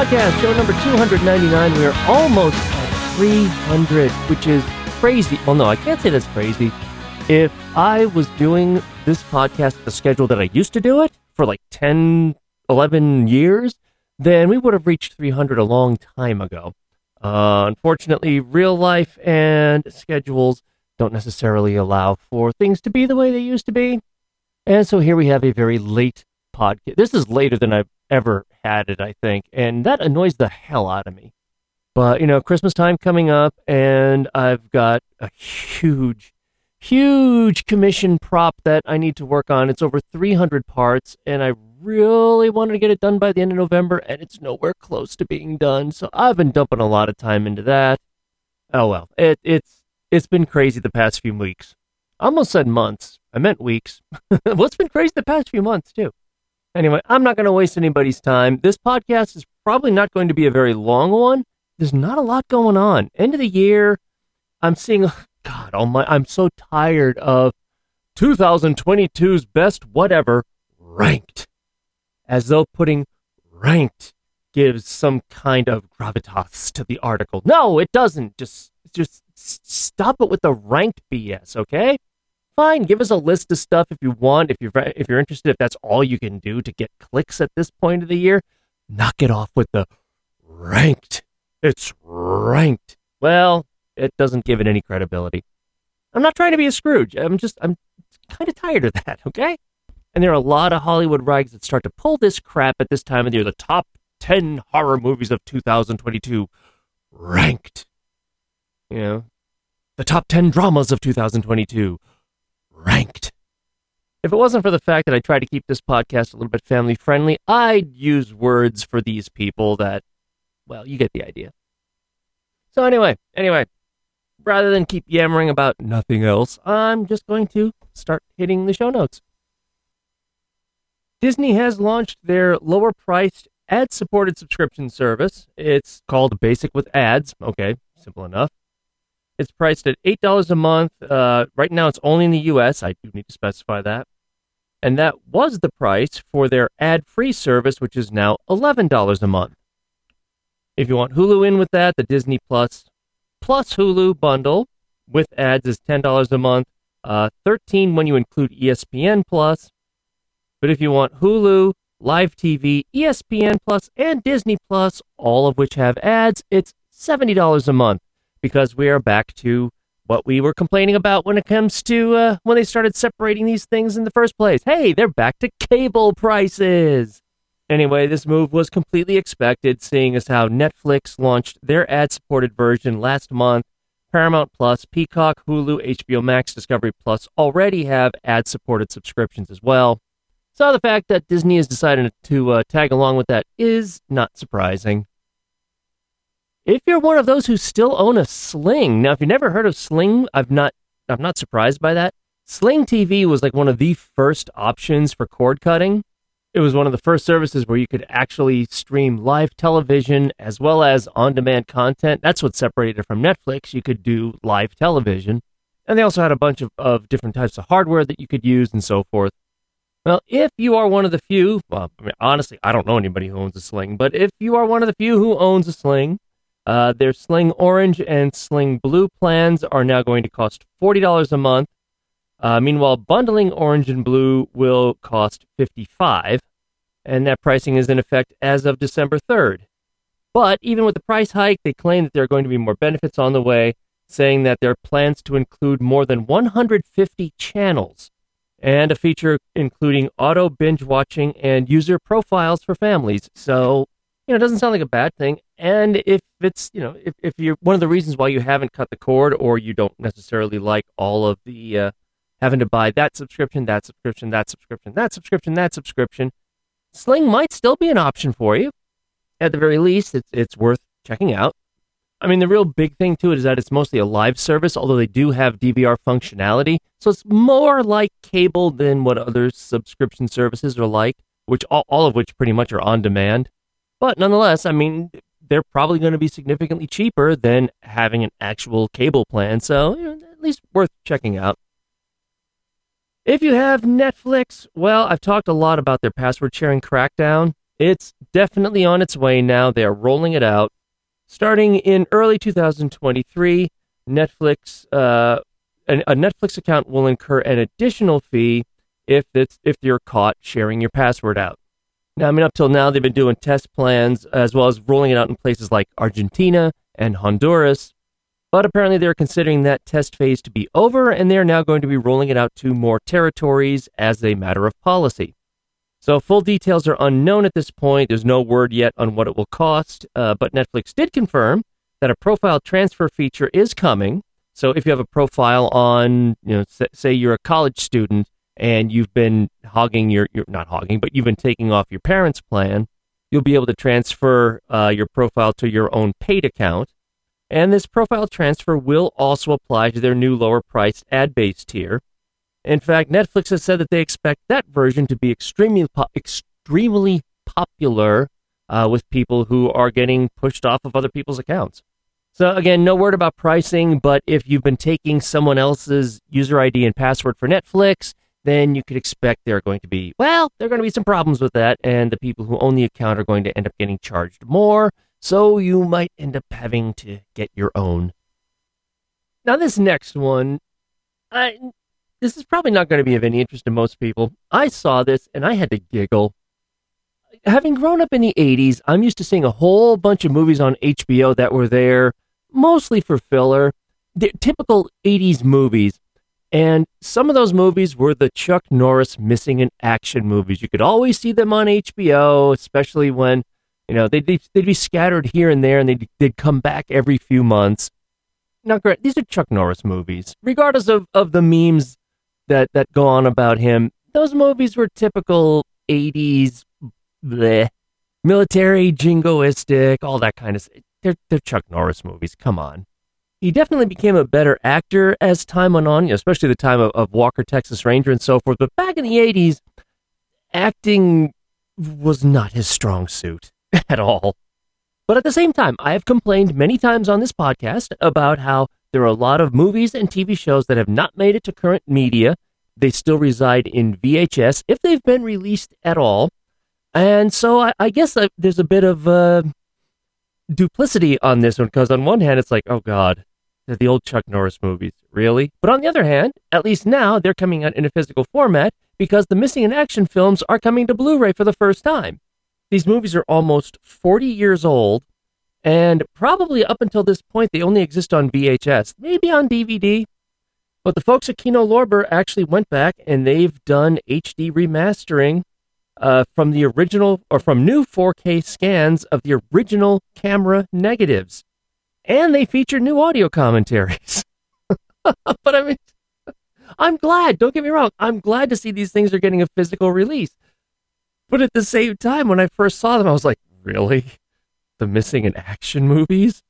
Podcast, show number 299. We are almost at 300, which is crazy. Well, no, I can't say that's crazy. If I was doing this podcast at the schedule that I used to do it for like 10, 11 years, then we would have reached 300 a long time ago. Uh, unfortunately, real life and schedules don't necessarily allow for things to be the way they used to be. And so here we have a very late podcast. This is later than I've ever had it, I think, and that annoys the hell out of me. But, you know, Christmas time coming up, and I've got a huge, huge commission prop that I need to work on. It's over 300 parts, and I really wanted to get it done by the end of November, and it's nowhere close to being done. So I've been dumping a lot of time into that. Oh well, it, it's it's been crazy the past few weeks. I almost said months. I meant weeks. What's been crazy the past few months too? Anyway, I'm not going to waste anybody's time. This podcast is probably not going to be a very long one. There's not a lot going on. End of the year, I'm seeing. God, oh my! I'm so tired of 2022's best whatever ranked as though putting ranked gives some kind of gravitas to the article. No, it doesn't. Just just stop it with the ranked BS, okay? Fine, give us a list of stuff if you want, if you're if you're interested, if that's all you can do to get clicks at this point of the year. Knock it off with the ranked. It's ranked. Well, it doesn't give it any credibility. I'm not trying to be a Scrooge. I'm just I'm kind of tired of that, okay? And there are a lot of Hollywood rags that start to pull this crap at this time of the year. The top 10 horror movies of 2022 ranked. You know, the top 10 dramas of 2022 ranked. If it wasn't for the fact that I try to keep this podcast a little bit family friendly, I'd use words for these people that, well, you get the idea. So, anyway, anyway, rather than keep yammering about nothing else, I'm just going to start hitting the show notes. Disney has launched their lower priced ad supported subscription service. It's called Basic with Ads. Okay, simple enough. It's priced at $8 a month. Uh, right now, it's only in the US. I do need to specify that. And that was the price for their ad free service, which is now $11 a month. If you want Hulu in with that, the Disney Plus plus Hulu bundle with ads is $10 a month, uh, 13 when you include ESPN Plus, but if you want Hulu, Live TV, ESPN Plus, and Disney Plus, all of which have ads, it's $70 a month because we are back to what we were complaining about when it comes to uh, when they started separating these things in the first place. Hey, they're back to cable prices. Anyway, this move was completely expected, seeing as how Netflix launched their ad supported version last month. Paramount Plus, Peacock, Hulu, HBO Max, Discovery Plus already have ad supported subscriptions as well. So the fact that Disney has decided to uh, tag along with that is not surprising. If you're one of those who still own a Sling, now if you've never heard of Sling, I've not I'm not surprised by that. Sling TV was like one of the first options for cord cutting. It was one of the first services where you could actually stream live television as well as on demand content. That's what separated it from Netflix. You could do live television. And they also had a bunch of, of different types of hardware that you could use and so forth. Well, if you are one of the few, well, I mean, honestly, I don't know anybody who owns a sling, but if you are one of the few who owns a sling, uh, their Sling Orange and Sling Blue plans are now going to cost $40 a month. Uh, meanwhile, bundling Orange and Blue will cost 55 and that pricing is in effect as of December 3rd. But even with the price hike, they claim that there are going to be more benefits on the way, saying that their plans to include more than 150 channels and a feature including auto binge watching and user profiles for families. So, you know, it doesn't sound like a bad thing. And if it's, you know, if, if you're one of the reasons why you haven't cut the cord or you don't necessarily like all of the uh, having to buy that subscription, that subscription, that subscription, that subscription, that subscription, Sling might still be an option for you. At the very least, it's, it's worth checking out. I mean, the real big thing to it is that it's mostly a live service, although they do have DVR functionality. So it's more like cable than what other subscription services are like, which all, all of which pretty much are on demand. But nonetheless, I mean, they're probably going to be significantly cheaper than having an actual cable plan. So you know, at least worth checking out. If you have Netflix, well, I've talked a lot about their password sharing crackdown It's definitely on its way now. They're rolling it out. Starting in early 2023, Netflix, uh, a Netflix account will incur an additional fee if it's, if you're caught sharing your password out. Now, I mean, up till now, they've been doing test plans as well as rolling it out in places like Argentina and Honduras. But apparently, they're considering that test phase to be over, and they're now going to be rolling it out to more territories as a matter of policy. So, full details are unknown at this point. There's no word yet on what it will cost, uh, but Netflix did confirm that a profile transfer feature is coming. So, if you have a profile on, you know, say you're a college student and you've been hogging your, your not hogging, but you've been taking off your parents' plan, you'll be able to transfer uh, your profile to your own paid account. And this profile transfer will also apply to their new lower priced ad based tier. In fact, Netflix has said that they expect that version to be extremely, po- extremely popular uh, with people who are getting pushed off of other people's accounts. So, again, no word about pricing, but if you've been taking someone else's user ID and password for Netflix, then you could expect there are going to be, well, there are going to be some problems with that, and the people who own the account are going to end up getting charged more. So you might end up having to get your own. Now, this next one, I, this is probably not going to be of any interest to most people. I saw this and I had to giggle. Having grown up in the 80s, I'm used to seeing a whole bunch of movies on HBO that were there mostly for filler. They're typical 80s movies. And some of those movies were the Chuck Norris missing in action movies. You could always see them on HBO, especially when you know, they'd, they'd be scattered here and there, and they'd, they'd come back every few months. Great, these are Chuck Norris movies. Regardless of, of the memes that, that go on about him, those movies were typical 80s, bleh, military, jingoistic, all that kind of. They're, they're Chuck Norris movies. Come on. He definitely became a better actor as time went on, especially the time of, of Walker, Texas Ranger, and so forth. But back in the 80s, acting was not his strong suit. at all. But at the same time, I have complained many times on this podcast about how there are a lot of movies and TV shows that have not made it to current media. They still reside in VHS if they've been released at all. And so I, I guess I, there's a bit of uh, duplicity on this one because on one hand, it's like, oh God, the old Chuck Norris movies, really? But on the other hand, at least now they're coming out in a physical format because the missing in action films are coming to Blu ray for the first time. These movies are almost 40 years old, and probably up until this point, they only exist on VHS, maybe on DVD. But the folks at Kino Lorber actually went back and they've done HD remastering uh, from the original or from new 4K scans of the original camera negatives. And they feature new audio commentaries. but I mean, I'm glad, don't get me wrong, I'm glad to see these things are getting a physical release. But at the same time, when I first saw them, I was like, really? The missing in action movies?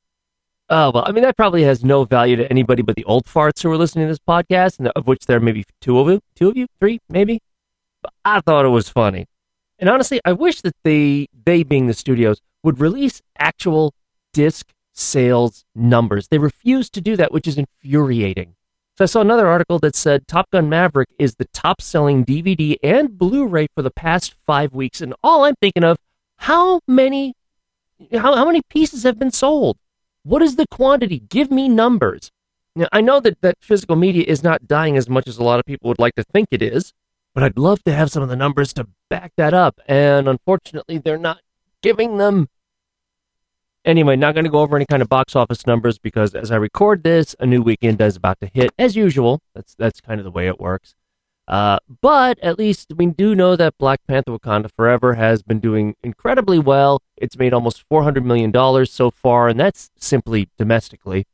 Oh, well, I mean, that probably has no value to anybody but the old farts who are listening to this podcast, and of which there are maybe two of you, two of you, three, maybe. But I thought it was funny. And honestly, I wish that they, they being the studios, would release actual disc sales numbers. They refuse to do that, which is infuriating. So I saw another article that said Top Gun Maverick is the top selling DVD and Blu ray for the past five weeks. And all I'm thinking of, how many how, how many pieces have been sold? What is the quantity? Give me numbers. Now, I know that, that physical media is not dying as much as a lot of people would like to think it is, but I'd love to have some of the numbers to back that up. And unfortunately, they're not giving them. Anyway, not going to go over any kind of box office numbers because as I record this, a new weekend is about to hit as usual. That's that's kind of the way it works. Uh, but at least we do know that Black Panther: Wakanda Forever has been doing incredibly well. It's made almost four hundred million dollars so far, and that's simply domestically.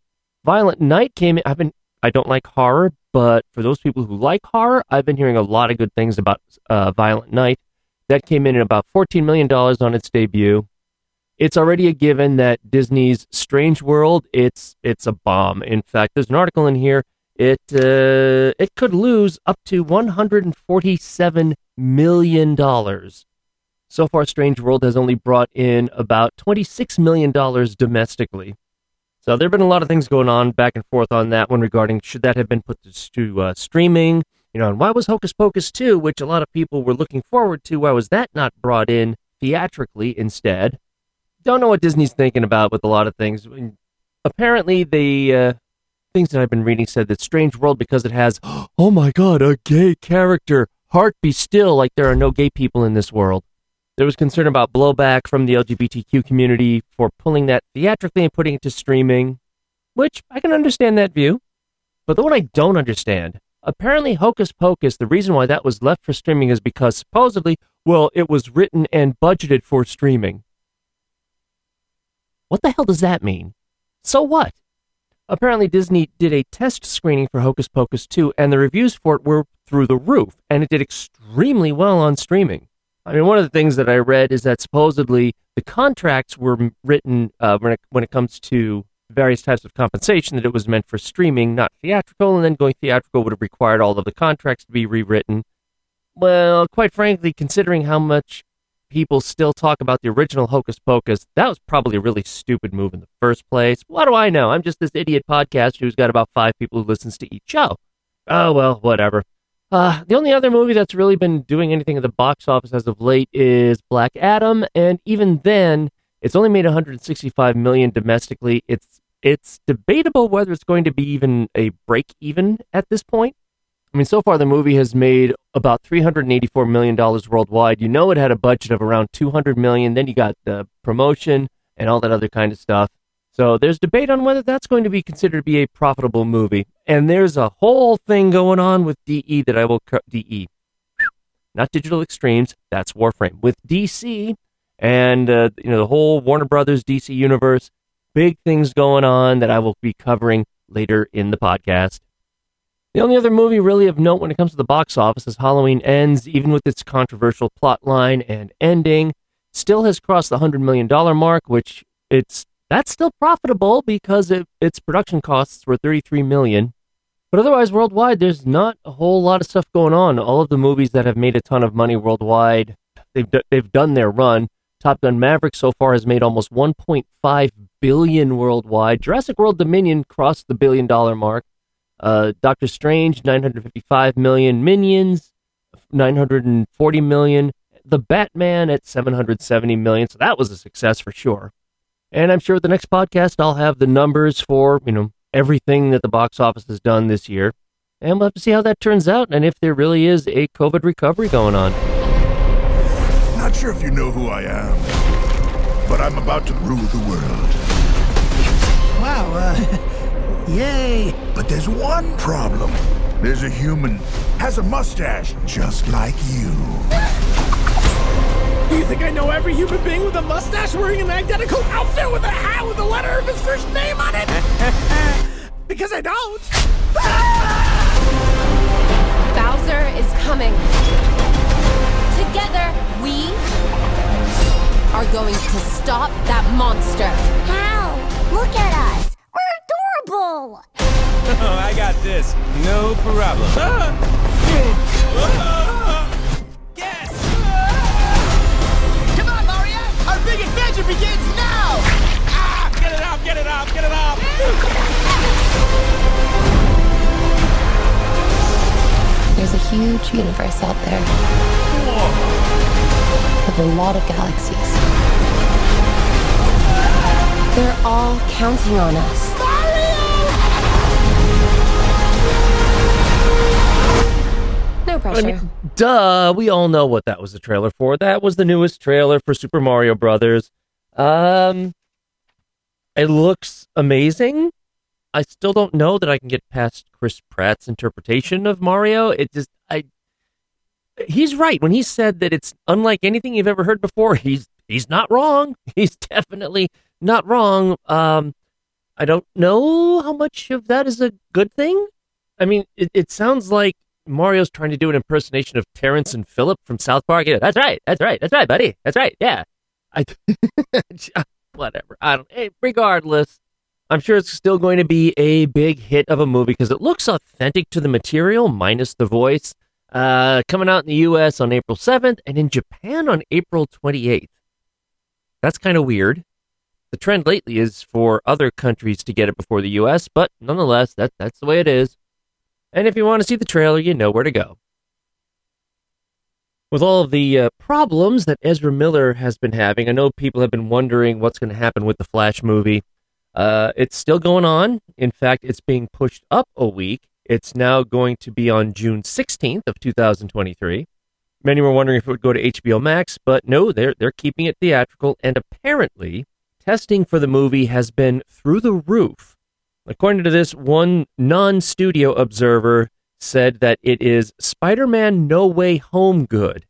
Violent Night came. In, I've been. I don't like horror, but for those people who like horror, I've been hearing a lot of good things about uh, Violent Night. That came in at about fourteen million dollars on its debut it's already a given that Disney's Strange World it's it's a bomb. In fact, there's an article in here. It uh, it could lose up to 147 million dollars. So far, Strange World has only brought in about 26 million dollars domestically. So there have been a lot of things going on back and forth on that one regarding should that have been put to, uh, streaming, you know, and why was Hocus Pocus 2, which a lot of people were looking forward to, why was that not brought in theatrically instead. Don't know what Disney's thinking about with a lot of things. Apparently, the uh, things that I've been reading said that Strange World, because it has, oh my god, a gay character, heart be still, like there are no gay people in this world. There was concern about blowback from the LGBTQ community for pulling that theatrically and putting it to streaming, which I can understand that view. But the one I don't understand, apparently Hocus Pocus, the reason why that was left for streaming is because supposedly, well, it was written and budgeted for streaming. What the hell does that mean? So what? Apparently, Disney did a test screening for Hocus Pocus 2, and the reviews for it were through the roof, and it did extremely well on streaming. I mean, one of the things that I read is that supposedly the contracts were written uh, when, it, when it comes to various types of compensation, that it was meant for streaming, not theatrical, and then going theatrical would have required all of the contracts to be rewritten. Well, quite frankly, considering how much people still talk about the original Hocus Pocus, that was probably a really stupid move in the first place. What do I know? I'm just this idiot podcast who's got about five people who listens to each show. Oh, well, whatever. Uh, the only other movie that's really been doing anything at the box office as of late is Black Adam, and even then, it's only made 165 million domestically. It's it's debatable whether it's going to be even a break even at this point. I mean, so far the movie has made about $384 million worldwide. You know it had a budget of around 200 million. Then you got the promotion and all that other kind of stuff. So there's debate on whether that's going to be considered to be a profitable movie. And there's a whole thing going on with DE that I will DE, not Digital Extremes. That's Warframe with DC and uh, you know the whole Warner Brothers DC universe. Big things going on that I will be covering later in the podcast. The only other movie really of note when it comes to the box office is Halloween Ends, even with its controversial plot line and ending, still has crossed the $100 million mark, which it's that's still profitable because it, its production costs were 33 million. But otherwise, worldwide, there's not a whole lot of stuff going on. All of the movies that have made a ton of money worldwide, they've, they've done their run. Top Gun Maverick so far has made almost 1.5 billion worldwide. Jurassic World Dominion crossed the billion dollar mark. Uh, Doctor Strange, 955 million. Minions, 940 million. The Batman at 770 million. So that was a success for sure. And I'm sure the next podcast I'll have the numbers for, you know, everything that the box office has done this year. And we'll have to see how that turns out and if there really is a COVID recovery going on. Not sure if you know who I am, but I'm about to rule the world. Wow, uh, Yay! But there's one problem. There's a human, has a mustache, just like you. Do you think I know every human being with a mustache wearing an identical outfit with a hat with the letter of his first name on it? because I don't. Bowser is coming. Together, we are going to stop that monster. How? Look at us. I got this. No problem. yes! Come on, Mario! Our big adventure begins now! Ah! Get it off! Get it off! Get it off! There's a huge universe out there. Whoa. With a lot of galaxies. They're all counting on us. No pressure. I mean, duh, we all know what that was the trailer for. That was the newest trailer for Super Mario Brothers. Um it looks amazing. I still don't know that I can get past Chris Pratt's interpretation of Mario. It just I he's right when he said that it's unlike anything you've ever heard before. He's he's not wrong. He's definitely not wrong. Um I don't know how much of that is a good thing. I mean, it, it sounds like Mario's trying to do an impersonation of Terrance and Phillip from South Park. Yeah, that's right. That's right. That's right, buddy. That's right. Yeah. I whatever. I don't. Hey, regardless, I'm sure it's still going to be a big hit of a movie because it looks authentic to the material, minus the voice. Uh, coming out in the U.S. on April 7th and in Japan on April 28th. That's kind of weird. The trend lately is for other countries to get it before the U.S., but nonetheless, that that's the way it is. And if you want to see the trailer, you know where to go. With all of the uh, problems that Ezra Miller has been having, I know people have been wondering what's going to happen with the Flash movie. Uh, it's still going on. In fact, it's being pushed up a week. It's now going to be on June 16th of 2023. Many were wondering if it would go to HBO Max, but no, they're they're keeping it theatrical and apparently testing for the movie has been through the roof. According to this one non-studio observer said that it is Spider-Man No Way Home good.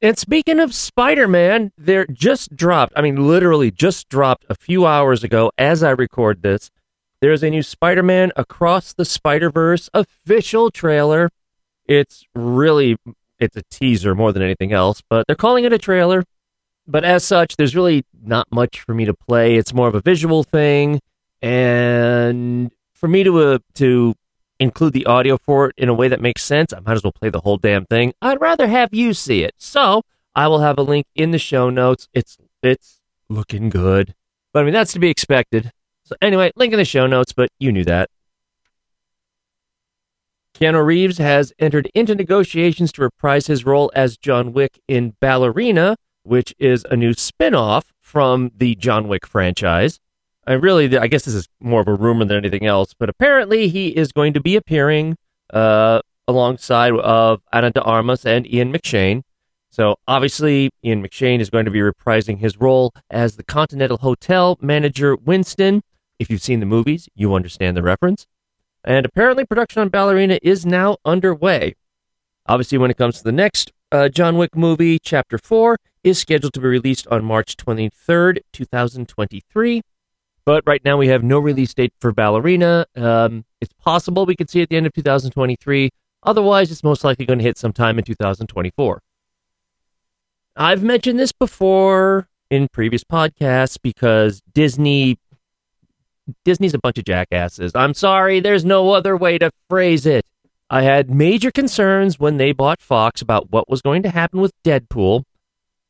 And speaking of Spider-Man, they're just dropped, I mean literally just dropped a few hours ago as I record this. There's a new Spider-Man Across the Spider-Verse official trailer. It's really it's a teaser more than anything else, but they're calling it a trailer. But as such, there's really not much for me to play. It's more of a visual thing, and for me to uh, to include the audio for it in a way that makes sense, I might as well play the whole damn thing. I'd rather have you see it. So I will have a link in the show notes. It's it's looking good, but I mean that's to be expected. So anyway, link in the show notes. But you knew that. Keanu Reeves has entered into negotiations to reprise his role as John Wick in Ballerina, which is a new spin off from the John Wick franchise. I really, I guess this is more of a rumor than anything else, but apparently he is going to be appearing uh, alongside of Ana de Armas and Ian McShane. So obviously, Ian McShane is going to be reprising his role as the Continental Hotel manager Winston. If you've seen the movies, you understand the reference. And apparently, production on Ballerina is now underway. Obviously, when it comes to the next uh, John Wick movie, Chapter 4 is scheduled to be released on March 23rd, 2023. But right now, we have no release date for Ballerina. Um, it's possible we could see it at the end of 2023. Otherwise, it's most likely going to hit sometime in 2024. I've mentioned this before in previous podcasts because Disney Disney's a bunch of jackasses. I'm sorry, there's no other way to phrase it. I had major concerns when they bought Fox about what was going to happen with Deadpool.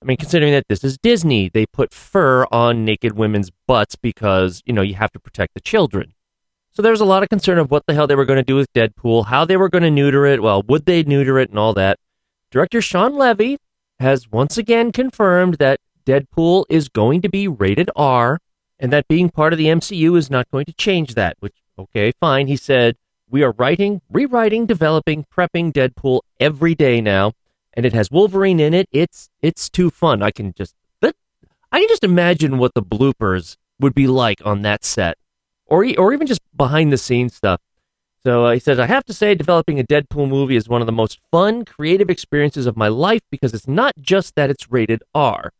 I mean, considering that this is Disney, they put fur on naked women's butts because, you know, you have to protect the children. So there was a lot of concern of what the hell they were going to do with Deadpool, how they were going to neuter it, well, would they neuter it and all that. Director Shawn Levy has once again confirmed that Deadpool is going to be rated R and that being part of the MCU is not going to change that, which, okay, fine. He said, We are writing, rewriting, developing, prepping Deadpool every day now, and it has Wolverine in it. It's it's too fun. I can just I can just imagine what the bloopers would be like on that set, or or even just behind the scenes stuff. So uh, he says, I have to say, developing a Deadpool movie is one of the most fun, creative experiences of my life because it's not just that it's rated R.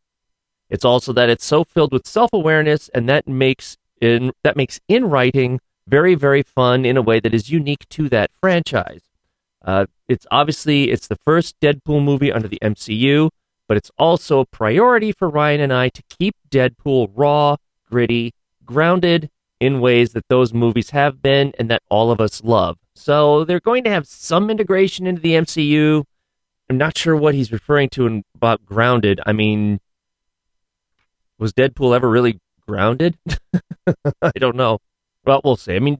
It's also that it's so filled with self-awareness, and that makes in that makes in writing very, very fun in a way that is unique to that franchise. Uh, it's obviously it's the first Deadpool movie under the MCU, but it's also a priority for Ryan and I to keep Deadpool raw, gritty, grounded in ways that those movies have been and that all of us love. So they're going to have some integration into the MCU. I'm not sure what he's referring to about grounded. I mean, was Deadpool ever really grounded? I don't know. Well, we'll see. I mean,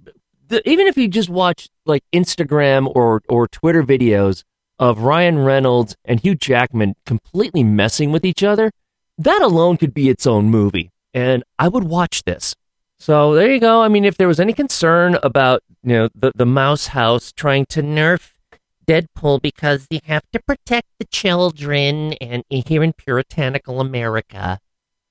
the, even if you just watch like Instagram or or Twitter videos of Ryan Reynolds and Hugh Jackman completely messing with each other, that alone could be its own movie, and I would watch this. So there you go. I mean, if there was any concern about you know the the Mouse House trying to nerf Deadpool because they have to protect the children and here in puritanical America,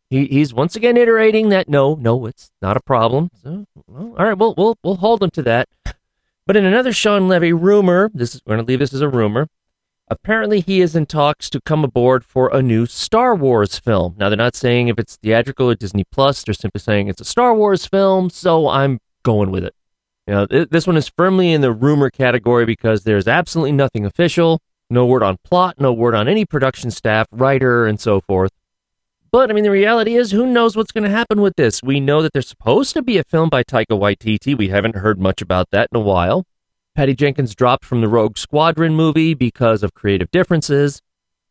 he, he's once again iterating that no, no, it's not a problem. So, well, all right, we'll we'll we'll hold him to that. But in another Shawn Levy rumor, this is we're going to leave this as a rumor. Apparently, he is in talks to come aboard for a new Star Wars film. Now, they're not saying if it's theatrical or Disney Plus. They're simply saying it's a Star Wars film. So I'm going with it. You know, th- this one is firmly in the rumor category because there's absolutely nothing official. No word on plot, no word on any production staff, writer, and so forth. But I mean, the reality is, who knows what's going to happen with this? We know that there's supposed to be a film by Taika Waititi. We haven't heard much about that in a while. Patty Jenkins dropped from the Rogue Squadron movie because of creative differences.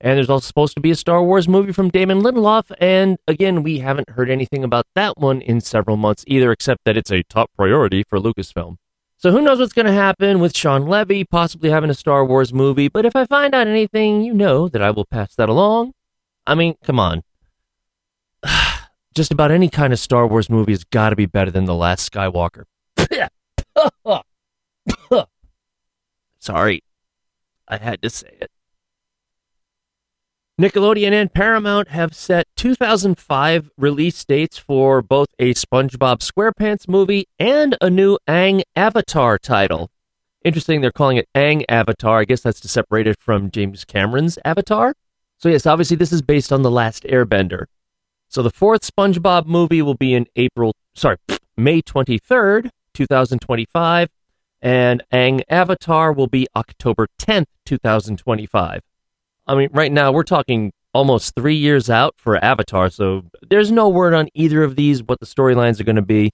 And there's also supposed to be a Star Wars movie from Damon Lindelof. And again, we haven't heard anything about that one in several months either, except that it's a top priority for Lucasfilm. So who knows what's going to happen with Shawn Levy possibly having a Star Wars movie, but if I find out anything, you know that I will pass that along. I mean, come on. Just about any kind of Star Wars movie has got to be better than The Last Skywalker. Sorry. I had to say it. Nickelodeon and Paramount have set 2005 release dates for both a SpongeBob SquarePants movie and a new Aang Avatar title. Interesting, they're calling it Aang Avatar. I guess that's to separate it from James Cameron's Avatar. So, yes, obviously, this is based on The Last Airbender. So, the fourth SpongeBob movie will be in April, sorry, May 23rd, 2025, and Aang Avatar will be October 10th, 2025. I mean, right now we're talking almost three years out for Avatar, so there's no word on either of these what the storylines are going to be.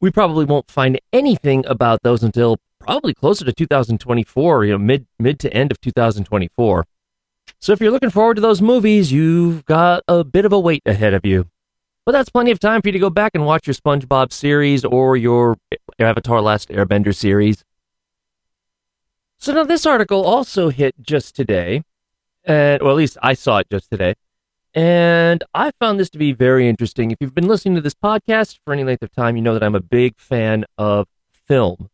We probably won't find anything about those until probably closer to 2024, you know, mid mid to end of 2024. So if you're looking forward to those movies, you've got a bit of a wait ahead of you. But that's plenty of time for you to go back and watch your SpongeBob series or your Avatar Last Airbender series. So now this article also hit just today and at least I saw it just today. And I found this to be very interesting. If you've been listening to this podcast for any length of time, you know that I'm a big fan of film.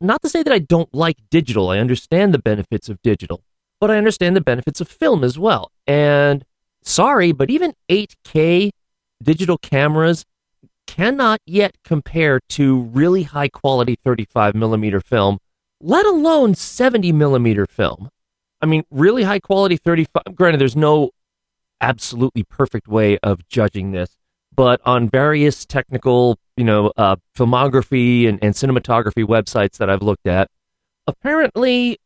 Not to say that I don't like digital, I understand the benefits of digital, but I understand the benefits of film as well. And sorry, but even 8K digital cameras cannot yet compare to really high quality 35 millimeter film, let alone 70 millimeter film. I mean, really high quality 35. Granted, there's no absolutely perfect way of judging this, but on various technical, you know, uh, filmography and, and cinematography websites that I've looked at, apparently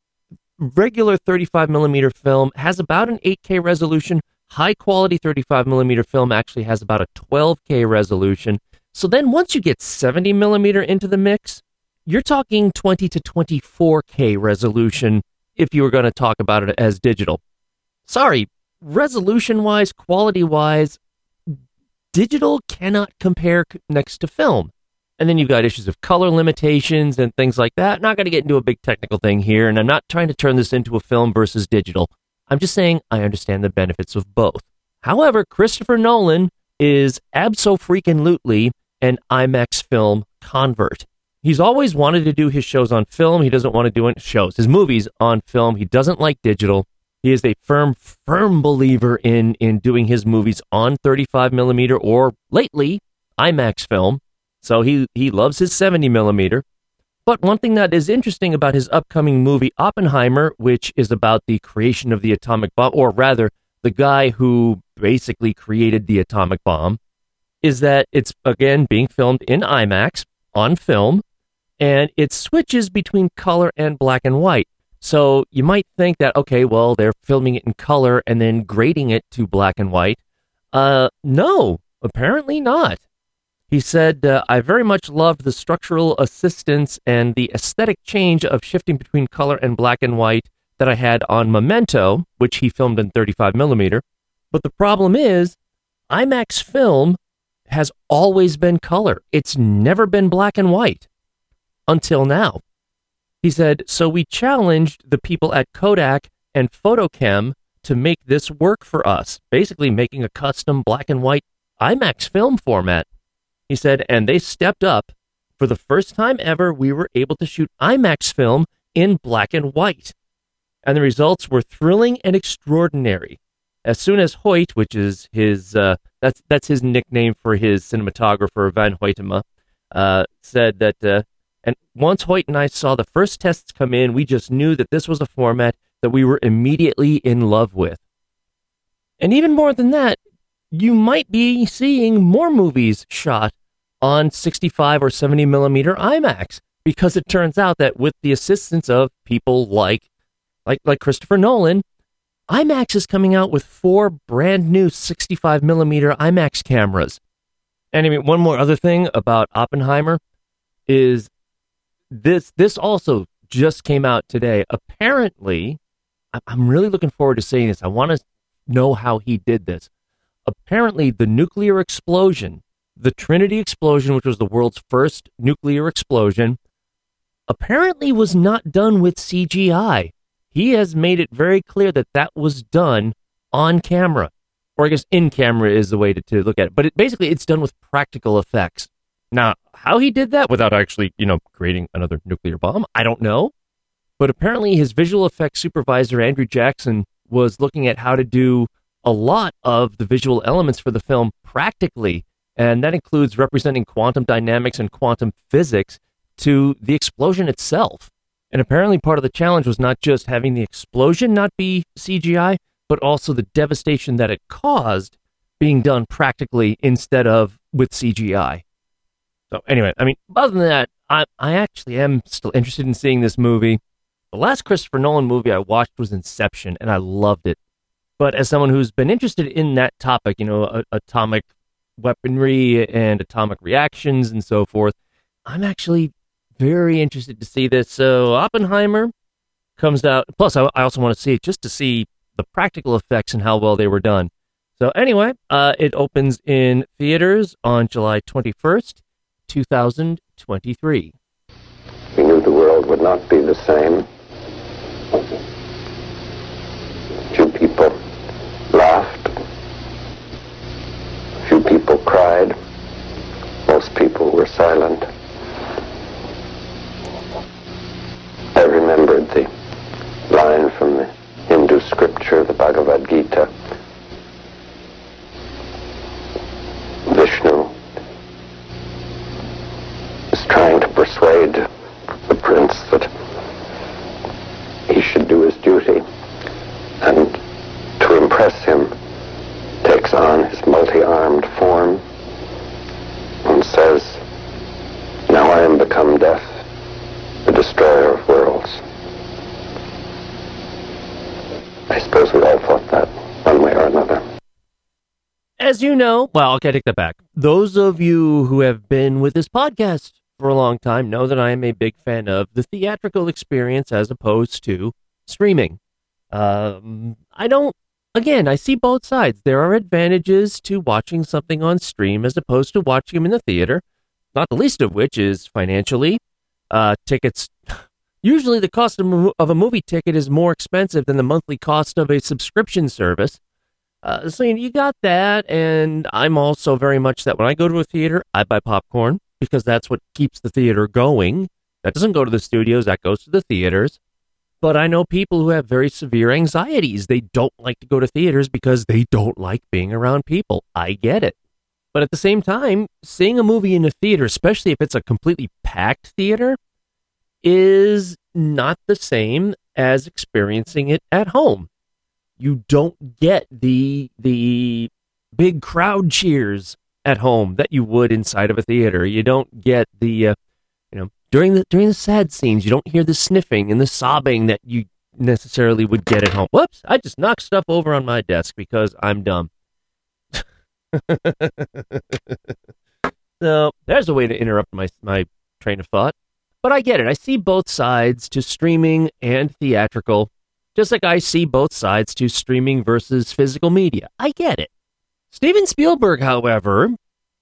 regular 35 millimeter film has about an 8K resolution. High quality 35 millimeter film actually has about a 12K resolution. So then once you get 70 millimeter into the mix, you're talking 20 to 24K resolution if you were going to talk about it as digital. Sorry, resolution wise, quality wise, digital cannot compare next to film. And then you've got issues of color limitations and things like that. Not going to get into a big technical thing here, and I'm not trying to turn this into a film versus digital. I'm just saying I understand the benefits of both. However, Christopher Nolan is abso-freaking-lutely an IMAX film convert. He's always wanted to do his shows on film. He doesn't want to do shows, his movies on film. He doesn't like digital. He is a firm, firm believer in in doing his movies on 35 millimeter or lately IMAX film. So he he loves his 70 millimeter. But one thing that is interesting about his upcoming movie Oppenheimer, which is about the creation of the atomic bomb, or rather, the guy who basically created the atomic bomb, is that it's again being filmed in IMAX on film and it switches between color and black and white. So you might think that, okay, well, they're filming it in color and then grading it to black and white. Uh, no, apparently not. He said, uh, I very much loved the structural assistance and the aesthetic change of shifting between color and black and white that I had on Memento, which he filmed in 35 millimeter. But the problem is, IMAX film has always been color. It's never been black and white until now. He said, So we challenged the people at Kodak and FotoKem to make this work for us, basically making a custom black and white IMAX film format. He said, and they stepped up. For the first time ever, we were able to shoot IMAX film in black and white. And the results were thrilling and extraordinary. As soon as Hoyt, which is his, uh, that's, that's his nickname for his cinematographer, Van Hoytema, uh, said that uh, and once Hoyt and I saw the first tests come in, we just knew that this was a format that we were immediately in love with. And even more than that, you might be seeing more movies shot on 65 or 70 millimeter IMAX because it turns out that with the assistance of people like like like Christopher Nolan, IMAX is coming out with four brand new 65 millimeter IMAX cameras. And I mean, one more other thing about Oppenheimer is this this also just came out today. Apparently, I'm really looking forward to seeing this. I want to know how he did this. Apparently, the nuclear explosion, the Trinity explosion, which was the world's first nuclear explosion, apparently was not done with CGI. He has made it very clear that that was done on camera, or I guess in camera is the way to, to look at it. But it, basically, it's done with practical effects. Now, how he did that without actually, you know, creating another nuclear bomb, I don't know. But apparently, his visual effects supervisor, Andrew Jackson, was looking at how to do a lot of the visual elements for the film practically. And that includes representing quantum dynamics and quantum physics to the explosion itself. And apparently, part of the challenge was not just having the explosion not be CGI, but also the devastation that it caused being done practically instead of with CGI. So, anyway, I mean, other than that, I, I actually am still interested in seeing this movie. The last Christopher Nolan movie I watched was Inception, and I loved it. But as someone who's been interested in that topic, you know, a, atomic weaponry and atomic reactions and so forth, I'm actually very interested to see this. So Oppenheimer comes out. Plus, I, I also want to see it just to see the practical effects and how well they were done. So anyway, uh, it opens in theaters on July 21st, 2023. We knew the world would not be the same. Few people laughed. Few people cried. Most people were silent. I remembered the line from the Hindu scripture, the Bhagavad Gita. Vishnu is trying to persuade the prince that he should do his duty and to impress him takes on his multi-armed form and says, Now I am become death, the destroyer of worlds. I suppose we all thought that one way or another. As you know, well, okay, take that back. Those of you who have been with this podcast for a long time know that I am a big fan of the theatrical experience as opposed to streaming. Um, I don't, again, I see both sides. There are advantages to watching something on stream as opposed to watching them in the theater, not the least of which is financially. Uh, tickets, usually the cost of a movie ticket is more expensive than the monthly cost of a subscription service. Uh, so you got that, and I'm also very much that when I go to a theater, I buy popcorn because that's what keeps the theater going. That doesn't go to the studios, that goes to the theaters. But I know people who have very severe anxieties. They don't like to go to theaters because they don't like being around people. I get it. But at the same time, seeing a movie in a theater, especially if it's a completely packed theater, is not the same as experiencing it at home. You don't get the the big crowd cheers at home that you would inside of a theater. You don't get the uh, during the during the sad scenes. You don't hear the sniffing and the sobbing that you necessarily would get at home. Whoops! I just knocked stuff over on my desk because I'm dumb. so there's a way to interrupt my my train of thought. But I get it. I see both sides to streaming and theatrical, just like I see both sides to streaming versus physical media. I get it. Steven Spielberg, however,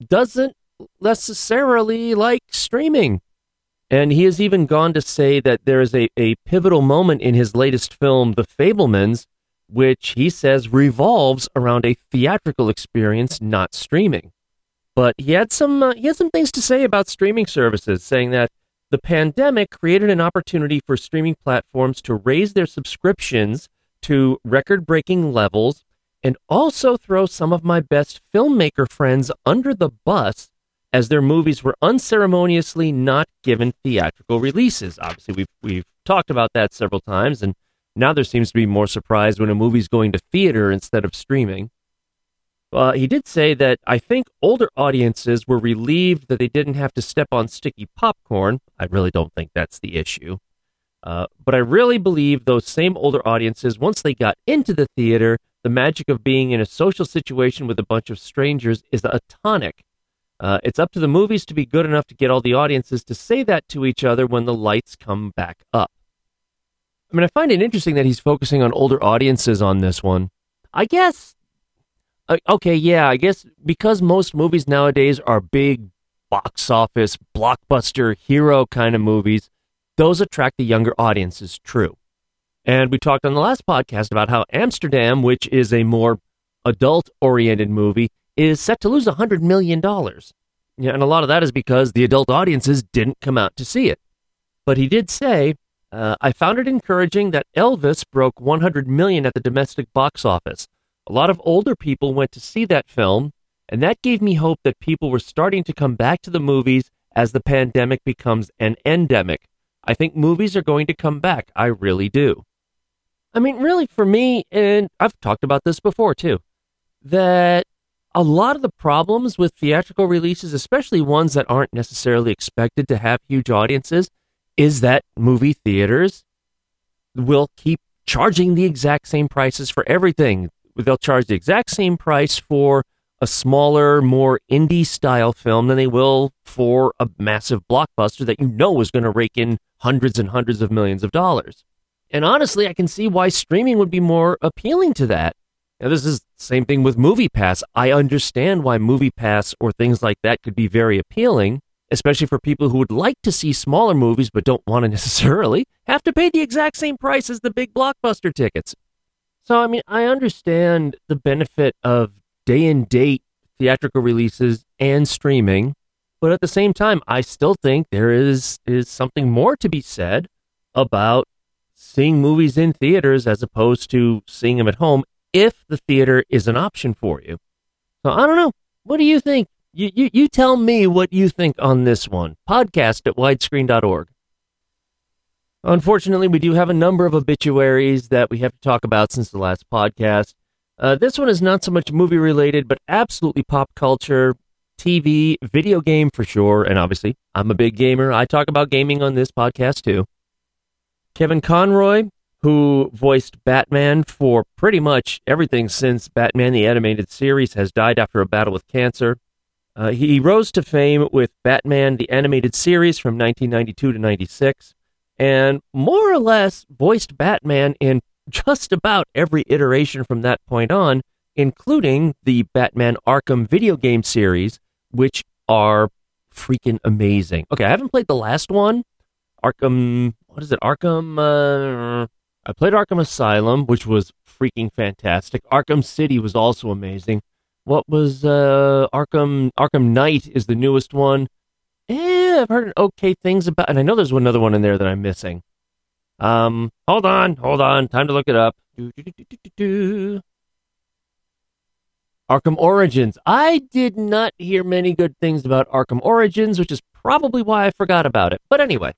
doesn't necessarily like streaming. And he has even gone to say that there is a, a pivotal moment in his latest film, The Fabelmans, which he says revolves around a theatrical experience, not streaming. But he had some uh, he had some things to say about streaming services, saying that the pandemic created an opportunity for streaming platforms to raise their subscriptions to record-breaking levels and also throw some of my best filmmaker friends under the bus as their movies were unceremoniously not given theatrical releases. Obviously, we've we've talked about that several times, and now there seems to be more surprise when a movie's going to theater instead of streaming. Uh, he did say that I think older audiences were relieved that they didn't have to step on sticky popcorn. I really don't think that's the issue. Uh, but I really believe those same older audiences, once they got into the theater, the magic of being in a social situation with a bunch of strangers is a tonic. Uh, it's up to the movies to be good enough to get all the audiences to say that to each other when the lights come back up. I mean, I find it interesting that he's focusing on older audiences on this one. I guess, uh, okay, yeah, I guess because most movies nowadays are big box office, blockbuster, hero kind of movies, those attract the younger audiences, true. And we talked on the last podcast about how Amsterdam, which is a more adult oriented movie, is set to lose $100 million. Yeah, and a lot of that is because the adult audiences didn't come out to see it. But he did say, uh, I found it encouraging that Elvis broke 100 million at the domestic box office. A lot of older people went to see that film, and that gave me hope that people were starting to come back to the movies as the pandemic becomes an endemic. I think movies are going to come back. I really do. I mean, really, for me, and I've talked about this before too, that a lot of the problems with theatrical releases, especially ones that aren't necessarily expected to have huge audiences, is that movie theaters will keep charging the exact same prices for everything. They'll charge the exact same price for a smaller, more indie style film than they will for a massive blockbuster that you know is going to rake in hundreds and hundreds of millions of dollars. And honestly, I can see why streaming would be more appealing to that. Now, this is the same thing with Movie Pass. I understand why Movie Pass or things like that could be very appealing, especially for people who would like to see smaller movies but don't want to necessarily have to pay the exact same price as the big blockbuster tickets. So, I mean, I understand the benefit of day and date theatrical releases and streaming, but at the same time, I still think there is, is something more to be said about seeing movies in theaters as opposed to seeing them at home if the theater is an option for you. So I don't know. What do you think? You, you, you tell me what you think on this one. Podcast at widescreen.org. Unfortunately, we do have a number of obituaries that we have to talk about since the last podcast. Uh, this one is not so much movie related, but absolutely pop culture, TV, video game for sure. And obviously, I'm a big gamer. I talk about gaming on this podcast too. Kevin Conroy, who voiced Batman for pretty much everything since Batman the Animated Series, has died after a battle with cancer. Uh, he rose to fame with Batman the Animated Series from 1992 to 96, and more or less voiced Batman in just about every iteration from that point on, including the Batman Arkham video game series, which are freaking amazing. Okay, I haven't played the last one, Arkham what is it? Arkham. Uh, I played Arkham Asylum, which was freaking fantastic. Arkham City was also amazing. What was uh, Arkham? Arkham Knight is the newest one. Eh, I've heard okay things about, and I know there's another one in there that I'm missing. Um, hold on, hold on, time to look it up. Arkham Origins. I did not hear many good things about Arkham Origins, which is probably why I forgot about it. But anyway,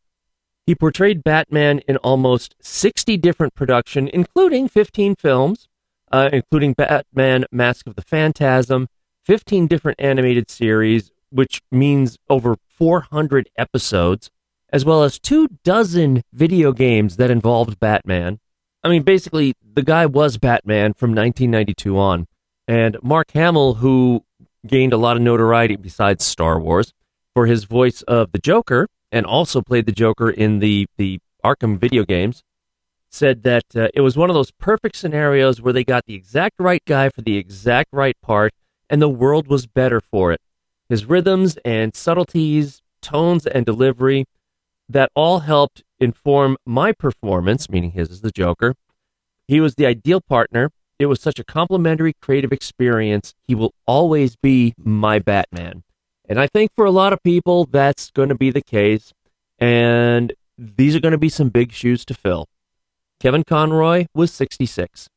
he portrayed Batman in almost 60 different production, including 15 films, uh, including Batman Mask of the Phantasm, 15 different animated series, which means over 400 episodes, as well as two dozen video games that involved Batman. I mean, basically, the guy was Batman from 1992 on. And Mark Hamill, who gained a lot of notoriety besides Star Wars for his voice of the Joker, and also played the Joker in the the Arkham video games, said that uh, it was one of those perfect scenarios where they got the exact right guy for the exact right part, and the world was better for it. His rhythms and subtleties, tones and delivery, that all helped inform my performance, meaning his as the Joker. He was the ideal partner. It was such a complimentary creative experience. He will always be my Batman. And I think for a lot of people, that's going to be the case. And these are going to be some big shoes to fill. Kevin Conroy was 66.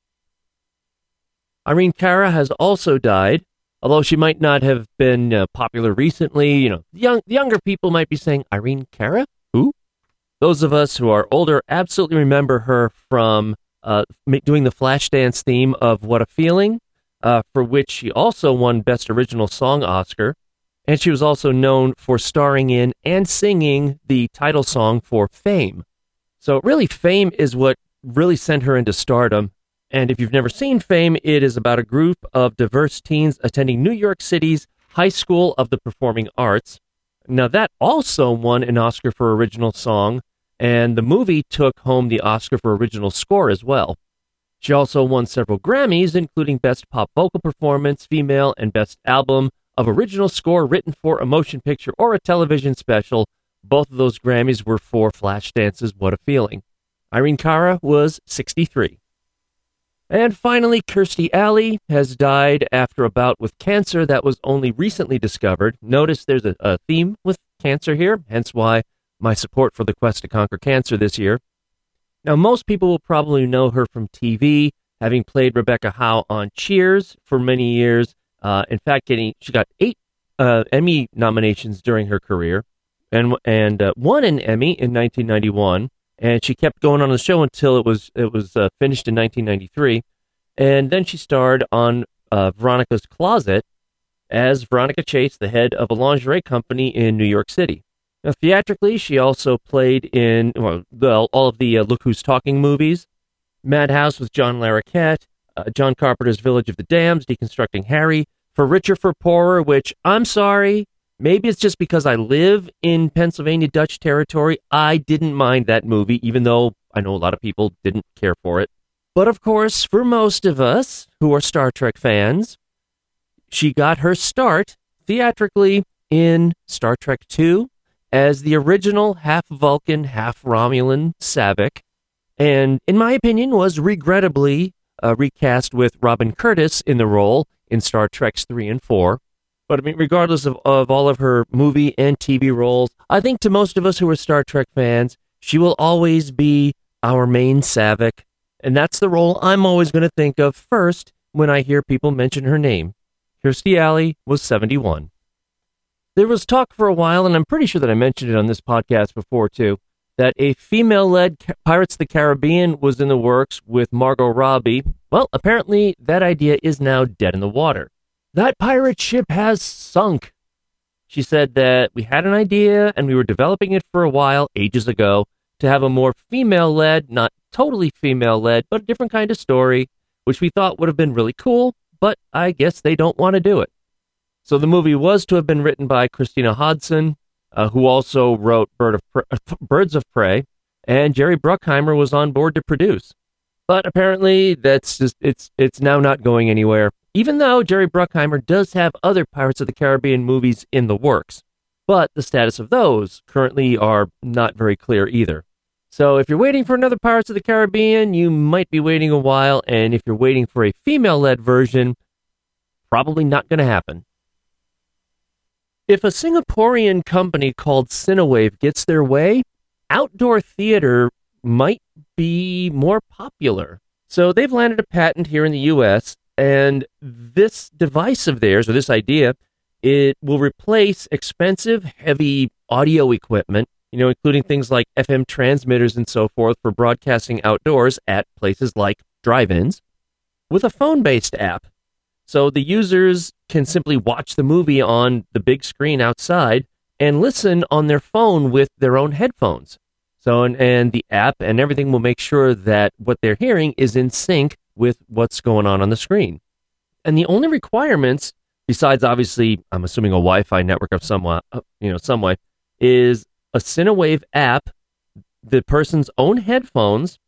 Irene Cara has also died, although she might not have been uh, popular recently. You know, young, younger people might be saying, Irene Cara? Who? Those of us who are older absolutely remember her from uh, doing the Flashdance theme of What a Feeling, uh, for which she also won Best Original Song Oscar and she was also known for starring in and singing the title song for Fame. So, really, Fame is what really sent her into stardom. And if you've never seen Fame, it is about a group of diverse teens attending New York City's High School of the Performing Arts. Now, that also won an Oscar for Original Song, and the movie took home the Oscar for Original Score as well. She also won several Grammys, including Best Pop Vocal Performance, Female, and Best Album of original score written for a motion picture or a television special, Both of those Grammys were for Flashdance What a Feeling. Irene Cara was 63. And finally, Kirstie Alley has died after a bout with cancer that was only recently discovered. Notice there's a, a theme with cancer here, hence why my support for the quest to conquer cancer this year. Now, most people will probably know her from TV, having played Rebecca Howe on Cheers for many years. Uh, in fact, getting she got eight uh, Emmy nominations during her career, and and uh, won an Emmy in 1991 and she kept going on the show until it was it was uh, finished in 1993, and then she starred on uh, Veronica's Closet as Veronica Chase, the head of a lingerie company in New York City. Now, theatrically, she also played in well, the, all of the uh, Look Who's Talking movies, Madhouse with John Larroquette, John Carpenter's Village of the Damned, Deconstructing Harry, For Richer for Poorer, which I'm sorry, Maybe it's just because I live in Pennsylvania Dutch territory. I didn't mind that movie, even though I know a lot of people didn't care for it. But of course, for most of us who are Star Trek fans, she got her start theatrically in Star Trek II as the original half Vulcan, half Romulan Saavik, and in my opinion, was regrettably uh, recast with Robin Curtis in the role in Star Treks 3 and 4. But I mean, regardless of, of all of her movie and TV roles, I think to most of us who are Star Trek fans, she will always be our main Saavik. And that's the role I'm always going to think of first when I hear people mention her name. Kirstie Alley was 71. There was talk for a while, and I'm pretty sure that I mentioned it on this podcast before too, that a female led Pirates of the Caribbean was in the works with Margot Robbie. Well, apparently that idea is now dead in the water. That pirate ship has sunk. She said that we had an idea and we were developing it for a while, ages ago, to have a more female led, not totally female led, but a different kind of story, which we thought would have been really cool, but I guess they don't want to do it. So the movie was to have been written by Christina Hodson, uh, who also wrote Bird of Pre- Birds of Prey, and Jerry Bruckheimer was on board to produce. But apparently, that's just it's it's now not going anywhere even though Jerry Bruckheimer does have other Pirates of the Caribbean movies in the works. But the status of those currently are not very clear either. So if you're waiting for another Pirates of the Caribbean, you might be waiting a while, and if you're waiting for a female led version, probably not going to happen. If a Singaporean company called Cinewav gets their way, outdoor theater might be more popular. So they've landed a patent here in the US and this device of theirs, or this idea, it will replace expensive, heavy audio equipment, you know, including things like FM transmitters and so forth for broadcasting outdoors at places like drive ins, with a phone based app. So the users can simply watch the movie on the big screen outside and listen on their phone with their own headphones. So, and, and the app and everything will make sure that what they're hearing is in sync with what's going on on the screen. And the only requirements, besides obviously, I'm assuming a Wi-Fi network of some, uh, you know, some way, is a Cinewav app, the person's own headphones,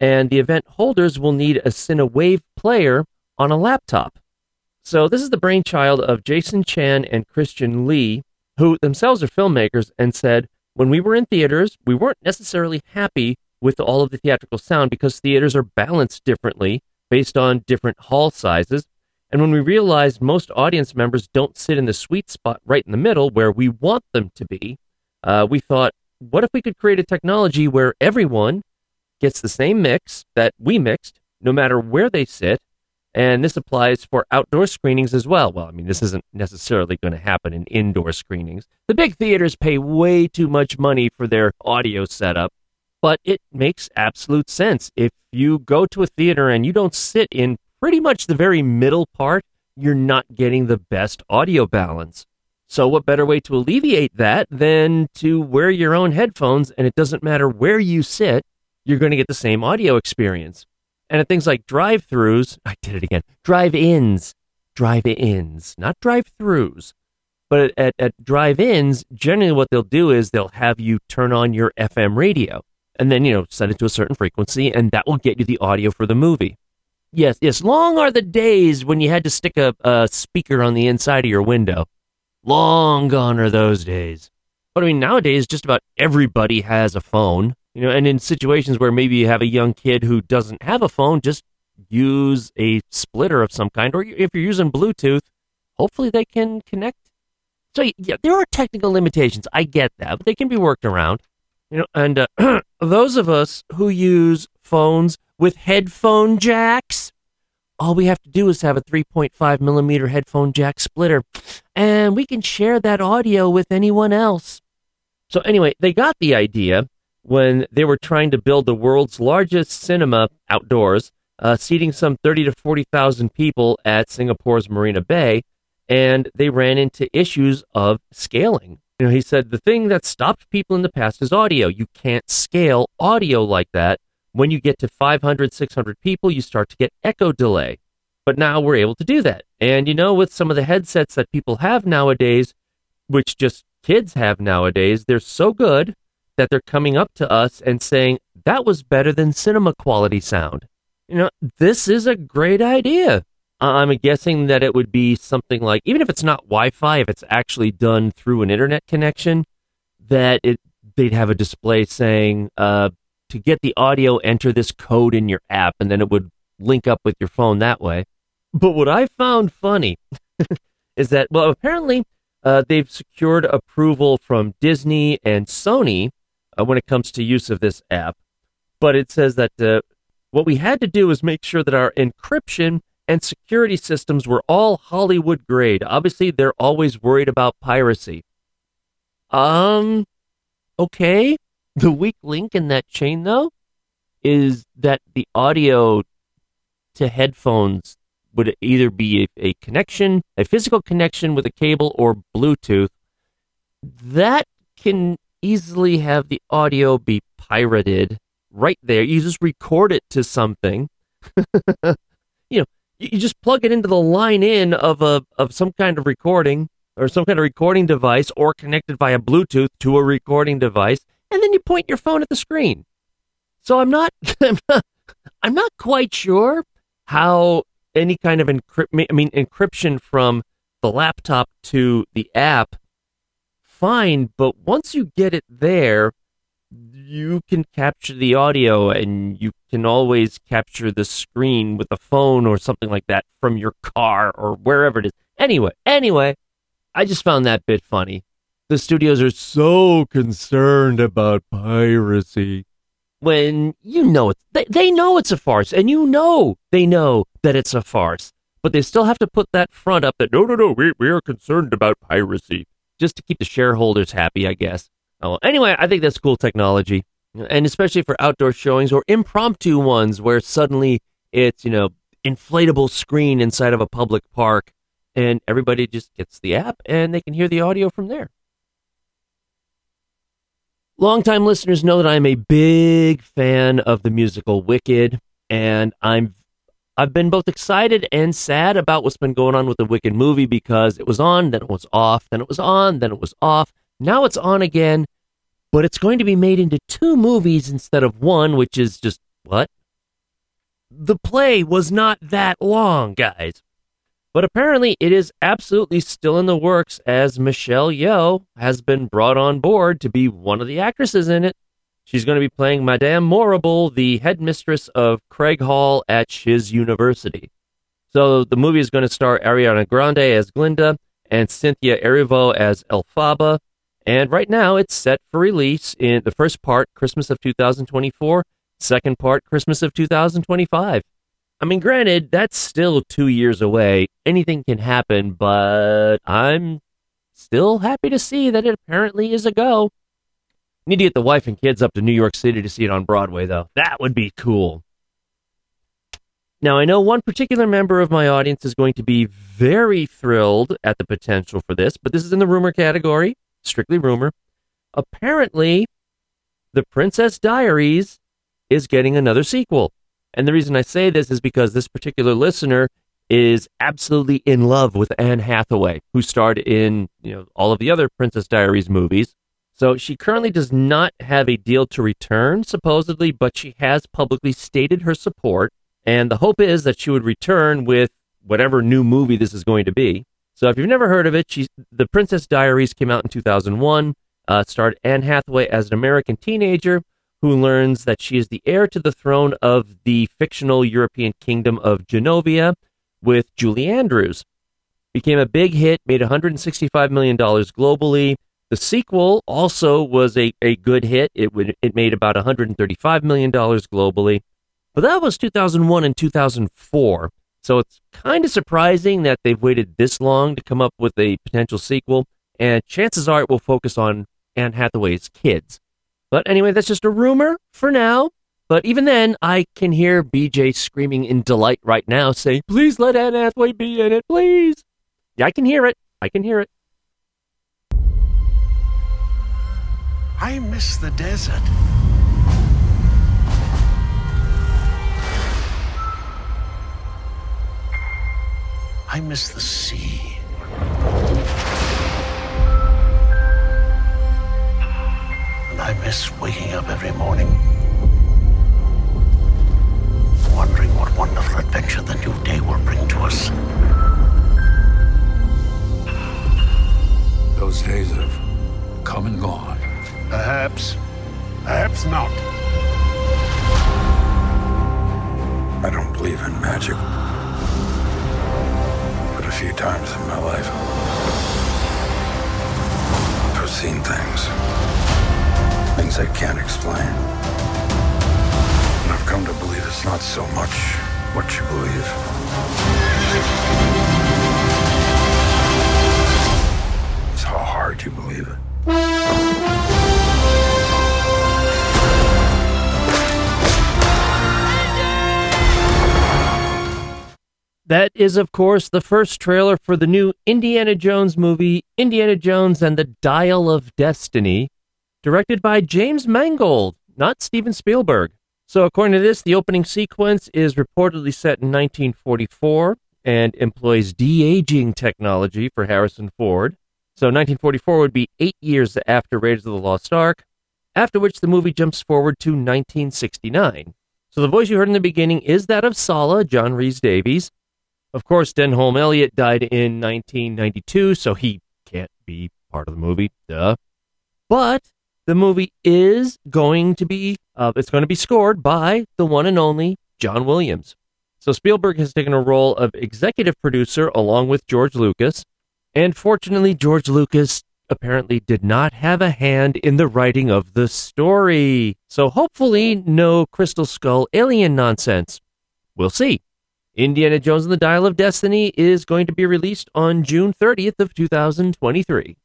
and the event holders will need a Cinewav player on a laptop. So this is the brainchild of Jason Chan and Christian Lee, who themselves are filmmakers, and said, when we were in theaters, we weren't necessarily happy with all of the theatrical sound because theaters are balanced differently based on different hall sizes. And when we realized most audience members don't sit in the sweet spot right in the middle where we want them to be, uh, we thought, what if we could create a technology where everyone gets the same mix that we mixed, no matter where they sit? And this applies for outdoor screenings as well. Well, I mean, this isn't necessarily going to happen in indoor screenings. The big theaters pay way too much money for their audio setup but it makes absolute sense. If you go to a theater and you don't sit in pretty much the very middle part, you're not getting the best audio balance. So, what better way to alleviate that than to wear your own headphones and it doesn't matter where you sit, you're going to get the same audio experience. And at things like drive throughs, I did it again, drive ins, drive ins, not drive throughs. But at, at drive ins, generally what they'll do is they'll have you turn on your FM radio and then, you know, set it to a certain frequency, and that will get you the audio for the movie. Yes, yes, long are the days when you had to stick a, a speaker on the inside of your window. Long gone are those days. But I mean, nowadays, just about everybody has a phone. You know, and in situations where maybe you have a young kid who doesn't have a phone, just use a splitter of some kind. Or if you're using Bluetooth, hopefully they can connect. So yeah, there are technical limitations. I get that, but they can be worked around. You know, and uh, those of us who use phones with headphone jacks, all we have to do is have a 3.5 millimeter headphone jack splitter, and we can share that audio with anyone else. So anyway, they got the idea when they were trying to build the world's largest cinema outdoors, uh, seating some 30 to 40,000 people at Singapore's Marina Bay, and they ran into issues of scaling. You know, he said the thing that stopped people in the past is audio. You can't scale audio like that. When you get to 500, 600 people, you start to get echo delay. But now we're able to do that. And you know, with some of the headsets that people have nowadays, which just kids have nowadays, they're so good that they're coming up to us and saying, that was better than cinema quality sound. You know, this is a great idea. I'm guessing that it would be something like, even if it's not Wi Fi, if it's actually done through an internet connection, that it they'd have a display saying, uh, to get the audio, enter this code in your app, and then it would link up with your phone that way. But what I found funny is that, well, apparently uh, they've secured approval from Disney and Sony uh, when it comes to use of this app. But it says that uh, what we had to do is make sure that our encryption and security systems were all Hollywood grade. Obviously, they're always worried about piracy. Um, okay. The weak link in that chain, though, is that the audio to headphones would either be a, a connection, a physical connection with a cable or Bluetooth. That can easily have the audio be pirated right there. You just record it to something. you know, you just plug it into the line in of a of some kind of recording or some kind of recording device or connected via Bluetooth to a recording device, and then you point your phone at the screen. So I'm not I'm not, I'm not quite sure how any kind of encrypt I mean encryption from the laptop to the app fine, but once you get it there, you can capture the audio and you can always capture the screen with a phone or something like that from your car or wherever it is. Anyway, anyway, I just found that bit funny. The studios are so concerned about piracy when you know it. They, they know it's a farce and you know they know that it's a farce, but they still have to put that front up that no, no, no, we, we are concerned about piracy just to keep the shareholders happy, I guess. Oh, anyway, I think that's cool technology, and especially for outdoor showings or impromptu ones where suddenly it's you know inflatable screen inside of a public park, and everybody just gets the app and they can hear the audio from there. Longtime listeners know that I'm a big fan of the musical Wicked, and I'm I've been both excited and sad about what's been going on with the Wicked movie because it was on, then it was off, then it was on, then it was off. Now it's on again, but it's going to be made into two movies instead of one, which is just what? The play was not that long, guys. But apparently it is absolutely still in the works as Michelle Yeoh has been brought on board to be one of the actresses in it. She's going to be playing Madame Morrible, the headmistress of Crage Hall at Shiz University. So the movie is going to star Ariana Grande as Glinda and Cynthia Erivo as Elphaba. And right now it's set for release in the first part, Christmas of 2024, second part, Christmas of 2025. I mean, granted, that's still two years away. Anything can happen, but I'm still happy to see that it apparently is a go. Need to get the wife and kids up to New York City to see it on Broadway, though. That would be cool. Now, I know one particular member of my audience is going to be very thrilled at the potential for this, but this is in the rumor category, strictly rumor. Apparently, The Princess Diaries is getting another sequel. And the reason I say this is because this particular listener is absolutely in love with Anne Hathaway, who starred in, you know, all of the other Princess Diaries movies. So she currently does not have a deal to return, supposedly, but she has publicly stated her support. And the hope is that she would return with whatever new movie this is going to be. So if you've never heard of it, she's, The Princess Diaries came out in 2001. Uh, starred Anne Hathaway as an American teenager who learns that she is the heir to the throne of the fictional European kingdom of Genovia with Julie Andrews. Became a big hit, made $165 million globally. The sequel also was a, a good hit. It would it made about $135 million globally. But that was 2001 and 2004. So it's kind of surprising that they've waited this long to come up with a potential sequel. And chances are it will focus on Anne Hathaway's kids. But anyway, that's just a rumor for now. But even then, I can hear BJ screaming in delight right now, saying, Please let Anne Hathaway be in it, please. Yeah, I can hear it. I can hear it. I miss the desert. I miss the sea. And I miss waking up every morning, is, of course, the first trailer for the new Indiana Jones movie, Indiana Jones and the Dial of Destiny, directed by James Mangold, not Steven Spielberg. So, according to this, the opening sequence is reportedly set in 1944 and employs de aging technology for Harrison Ford. So, 1944 would be eight years after Raiders of the Lost Ark, after which the movie jumps forward to 1969. So, the voice you heard in the beginning is that of Sallah, John Rhys Davies. Of course, Denholm Elliott died in 1992, so he can't be part of the movie. Duh. But the movie is going to be uh, it's going to be scored by the one and only John Williams. So Spielberg has taken a role of executive producer along with George Lucas, and fortunately George Lucas apparently did not have a hand in the writing of the story. So hopefully no Crystal Skull alien nonsense. We'll see. Indiana Jones and the Dial of Destiny is going to be released on June 30th of 2023.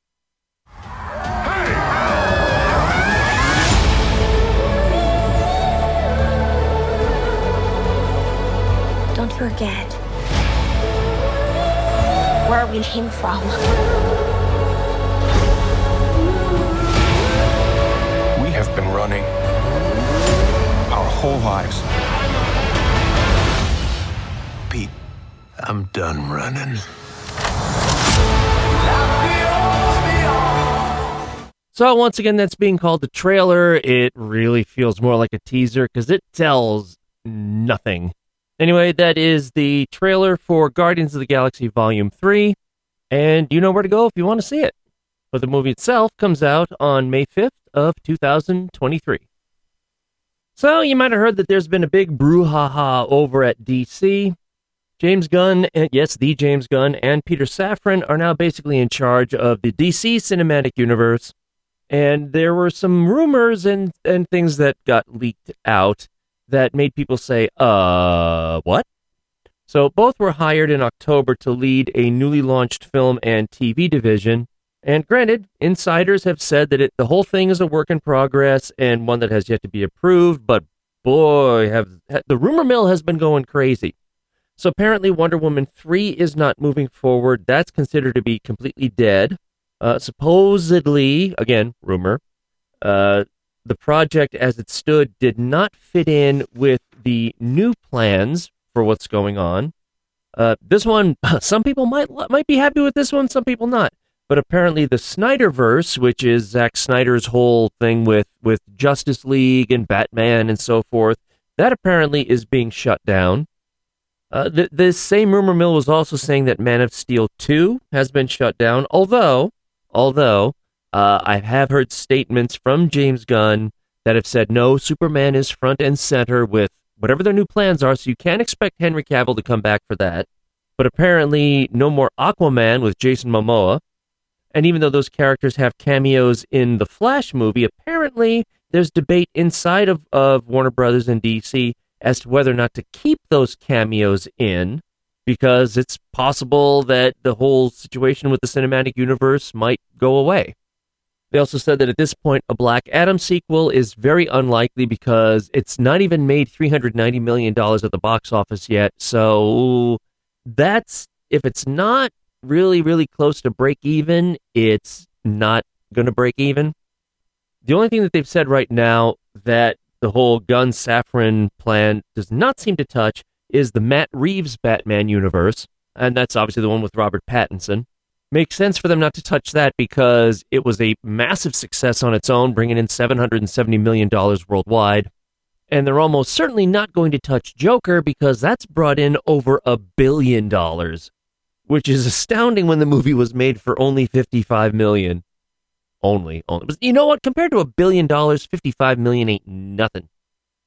Don't forget where we came from. We have been running our whole lives. Pete, I'm done running. So once again, that's being called a trailer. It really feels more like a teaser because it tells nothing. Anyway, that is the trailer for Guardians of the Galaxy Volume 3, and you know where to go if you want to see it. But the movie itself comes out on May 5th of 2023. So you might have heard that there's been a big brouhaha over at DC. James Gunn, and yes, the James Gunn, and Peter Safran are now basically in charge of the DC cinematic universe. And there were some rumors and, and things that got leaked out that made people say, uh, what? So both were hired in October to lead a newly launched film and TV division. And granted, insiders have said that it, the whole thing is a work in progress and one that has yet to be approved, but boy, have the rumor mill has been going crazy. So apparently, Wonder Woman 3 is not moving forward. That's considered to be completely dead. Uh, supposedly, again, rumor, uh, the project as it stood did not fit in with the new plans for what's going on. Uh, this one, some people might might be happy with this one, some people not. But apparently, the Snyderverse, which is Zack Snyder's whole thing with with Justice League and Batman and so forth, that apparently is being shut down. Uh, th- this same rumor mill was also saying that Man of Steel 2 has been shut down, although, although Uh, I have heard statements from James Gunn that have said no, Superman is front and center with whatever their new plans are, so you can't expect Henry Cavill to come back for that. But apparently, no more Aquaman with Jason Momoa. And even though those characters have cameos in the Flash movie, apparently there's debate inside of, of Warner Brothers and DC as to whether or not to keep those cameos in because it's possible that the whole situation with the cinematic universe might go away. They also said that at this point, a Black Adam sequel is very unlikely because it's not even made $390 million at the box office yet. So that's, if it's not really, really close to break even, it's not going to break even. The only thing that they've said right now that the whole Gunn Safran plan does not seem to touch is the Matt Reeves Batman universe, and that's obviously the one with Robert Pattinson. Makes sense for them not to touch that because it was a massive success on its own, bringing in $770 million worldwide. And they're almost certainly not going to touch Joker because that's brought in over a billion dollars, which is astounding when the movie was made for only 55 million. Only, only. But you know what? Compared to a billion dollars, 55 million ain't nothing.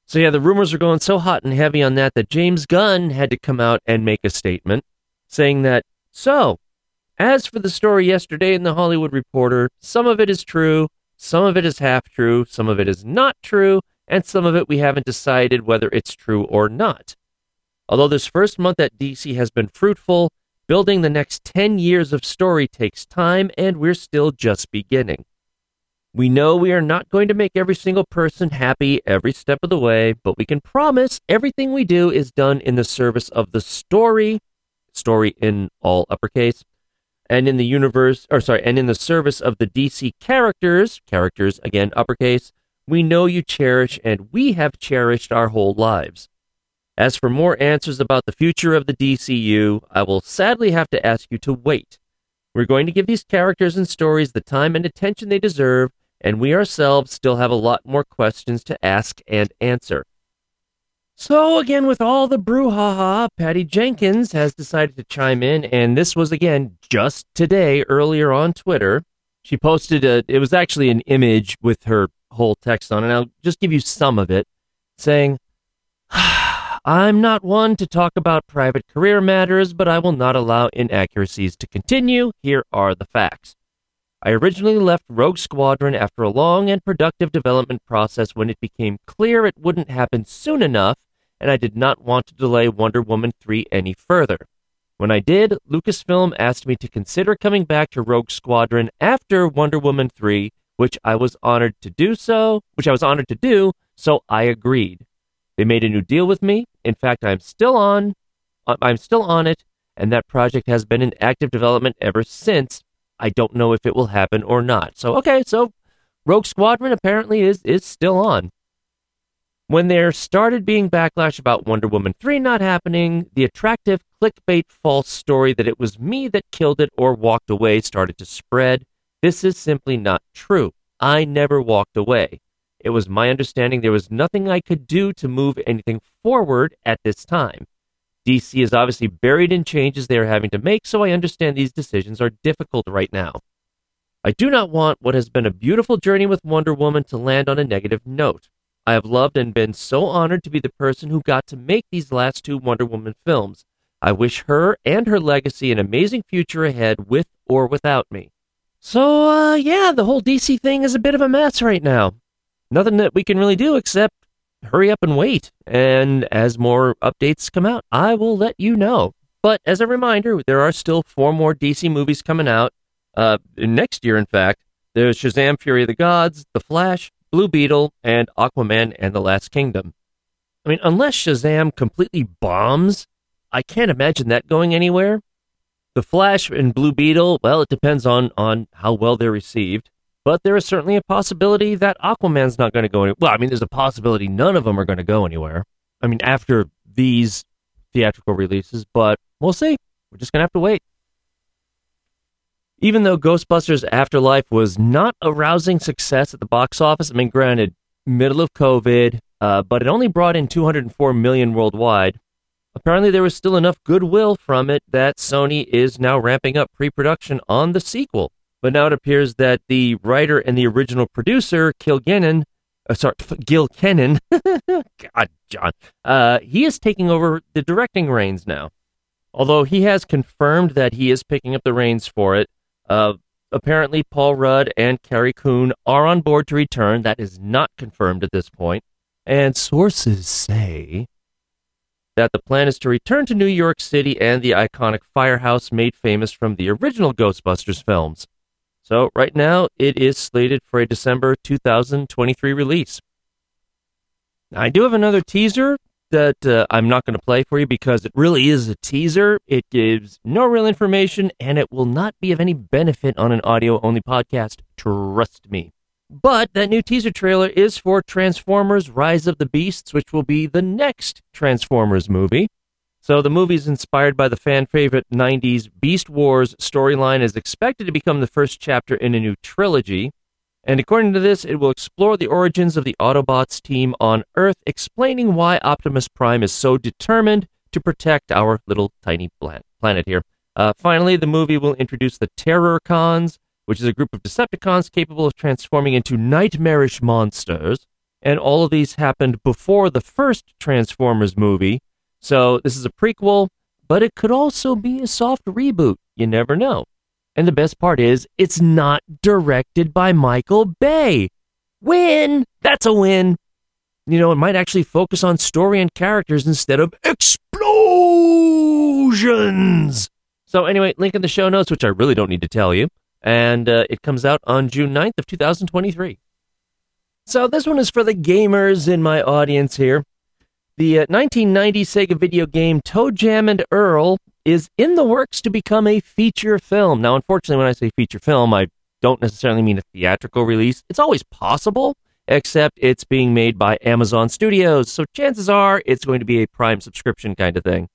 So yeah, the rumors are going so hot and heavy on that that James Gunn had to come out and make a statement saying that, so, as for the story yesterday in the Hollywood Reporter, some of it is true, some of it is half true, some of it is not true, and some of it we haven't decided whether it's true or not. Although this first month at DC has been fruitful, building the next 10 years of story takes time, and we're still just beginning. We know we are not going to make every single person happy every step of the way, but we can promise everything we do is done in the service of the story, story in all uppercase, and in the universe, or sorry, and in the service of the DC characters, characters again uppercase, we know you cherish and we have cherished our whole lives. As for more answers about the future of the DCU, I will sadly have to ask you to wait. We're going to give these characters and stories the time and attention they deserve and we ourselves still have a lot more questions to ask and answer. So, again, with all the brouhaha, Patty Jenkins has decided to chime in, and this was again just today, earlier on Twitter. She posted a, it was actually an image with her whole text on, and I'll just give you some of it, saying, ah, I'm not one to talk about private career matters, but I will not allow inaccuracies to continue. Here are the facts. I originally left Rogue Squadron after a long and productive development process when it became clear it wouldn't happen soon enough, and I did not want to delay Wonder Woman 3 any further. When I did, Lucasfilm asked me to consider coming back to Rogue Squadron after Wonder Woman 3, which I was honored to do so, which I was honored to do, so I agreed. They made a new deal with me. In fact, I'm still on uh, I'm still on it, and that project has been in active development ever since, I don't know if it will happen or not. So, okay, so Rogue Squadron apparently is, is still on. When there started being backlash about Wonder Woman 3 not happening, the attractive clickbait false story that it was me that killed it or walked away started to spread. This is simply not true. I never walked away. It was my understanding there was nothing I could do to move anything forward at this time. DC is obviously buried in changes they are having to make, so I understand these decisions are difficult right now. I do not want what has been a beautiful journey with Wonder Woman to land on a negative note. I have loved and been so honored to be the person who got to make these last two Wonder Woman films. I wish her and her legacy an amazing future ahead with or without me. So, uh, yeah, the whole DC thing is a bit of a mess right now. Nothing that we can really do except hurry up and wait. And as more updates come out, I will let you know. But as a reminder, there are still four more DC movies coming out uh, next year, in fact. There's Shazam Fury of the Gods, The Flash, Blue Beetle, and Aquaman and the Last Kingdom. I mean, unless Shazam completely bombs, I can't imagine that going anywhere. The Flash and Blue Beetle, well, it depends on, on how well they're received. But there is certainly a possibility that Aquaman's not going to go anywhere. Well, I mean, there's a possibility none of them are going to go anywhere. I mean, after these theatrical releases, but we'll see. We're just going to have to wait. Even though Ghostbusters Afterlife was not a rousing success at the box office, I mean, granted, middle of COVID, uh, but it only brought in 204 million worldwide. Apparently, there was still enough goodwill from it that Sony is now ramping up pre production on the sequel But now it appears that the writer and the original producer, Kilgannon, uh, sorry, Gil Kenan, God, John, uh, he is taking over the directing reins now. Although he has confirmed that he is picking up the reins for it, uh, apparently Paul Rudd and Carrie Coon are on board to return. That is not confirmed at this point. And sources say that the plan is to return to New York City and the iconic firehouse made famous from the original Ghostbusters films. So, right now, it is slated for a December 2023 release. I do have another teaser that uh, I'm not going to play for you because it really is a teaser. It gives no real information and it will not be of any benefit on an audio only podcast. Trust me. But that new teaser trailer is for Transformers Rise of the Beasts, which will be the next Transformers movie. So the movie is inspired by the fan favorite 90s Beast Wars storyline is expected to become the first chapter in a new trilogy. And according to this, it will explore the origins of the Autobots team on Earth, explaining why Optimus Prime is so determined to protect our little tiny planet here. Uh, finally, the movie will introduce the Terrorcons, which is a group of Decepticons capable of transforming into nightmarish monsters. And all of these happened before the first Transformers movie, so this is a prequel, but it could also be a soft reboot. You never know. And the best part is, it's not directed by Michael Bay. Win! That's a win. You know, it might actually focus on story and characters instead of explosions. So anyway, link in the show notes, which I really don't need to tell you. And uh, it comes out on June 9th of 2023. So this one is for the gamers in my audience here. The uh, 1990 Sega video game ToeJam and Earl is in the works to become a feature film. Now, unfortunately, when I say feature film, I don't necessarily mean a theatrical release. It's always possible, except it's being made by Amazon Studios, so chances are it's going to be a Prime subscription kind of thing.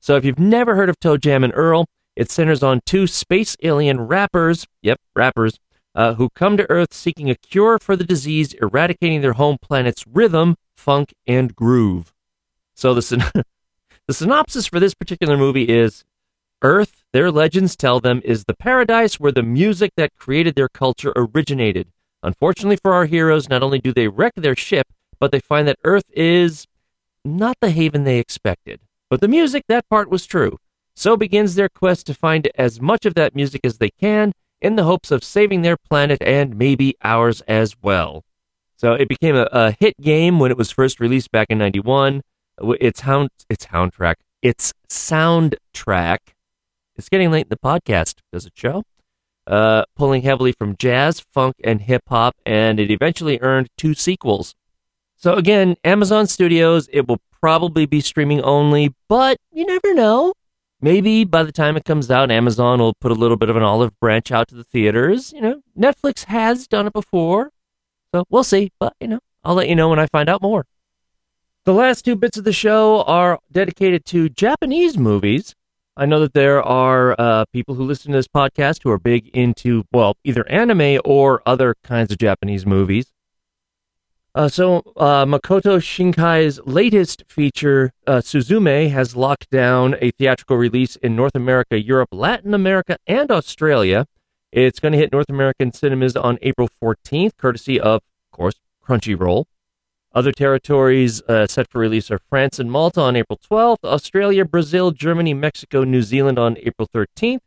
So if you've never heard of ToeJam and Earl, it centers on two space alien rappers, yep, rappers, uh, who come to Earth seeking a cure for the disease eradicating their home planet's rhythm, funk, and groove. So the, syn- the synopsis for this particular movie is Earth, their legends tell them, is the paradise where the music that created their culture originated. Unfortunately for our heroes, not only do they wreck their ship, but they find that Earth is not the haven they expected. But the music, that part was true. So begins their quest to find as much of that music as they can in the hopes of saving their planet and maybe ours as well. So it became a, a hit game when it was first released back in 91. Its hound, its soundtrack, its soundtrack. It's getting late in the podcast. Does it show? Uh, pulling heavily from jazz, funk, and hip hop, and it eventually earned two sequels. So again, Amazon Studios. It will probably be streaming only, but you never know. Maybe by the time it comes out, Amazon will put a little bit of an olive branch out to the theaters. You know, Netflix has done it before, so we'll see. But you know, I'll let you know when I find out more. The last two bits of the show are dedicated to Japanese movies. I know that there are uh, people who listen to this podcast who are big into, well, either anime or other kinds of Japanese movies. Uh, so, uh, Makoto Shinkai's latest feature, uh, Suzume, has locked down a theatrical release in North America, Europe, Latin America, and Australia. It's going to hit North American cinemas on April 14th, courtesy of, of course, Crunchyroll. Other territories uh, set for release are France and Malta on April 12th, Australia, Brazil, Germany, Mexico, New Zealand on April 13th,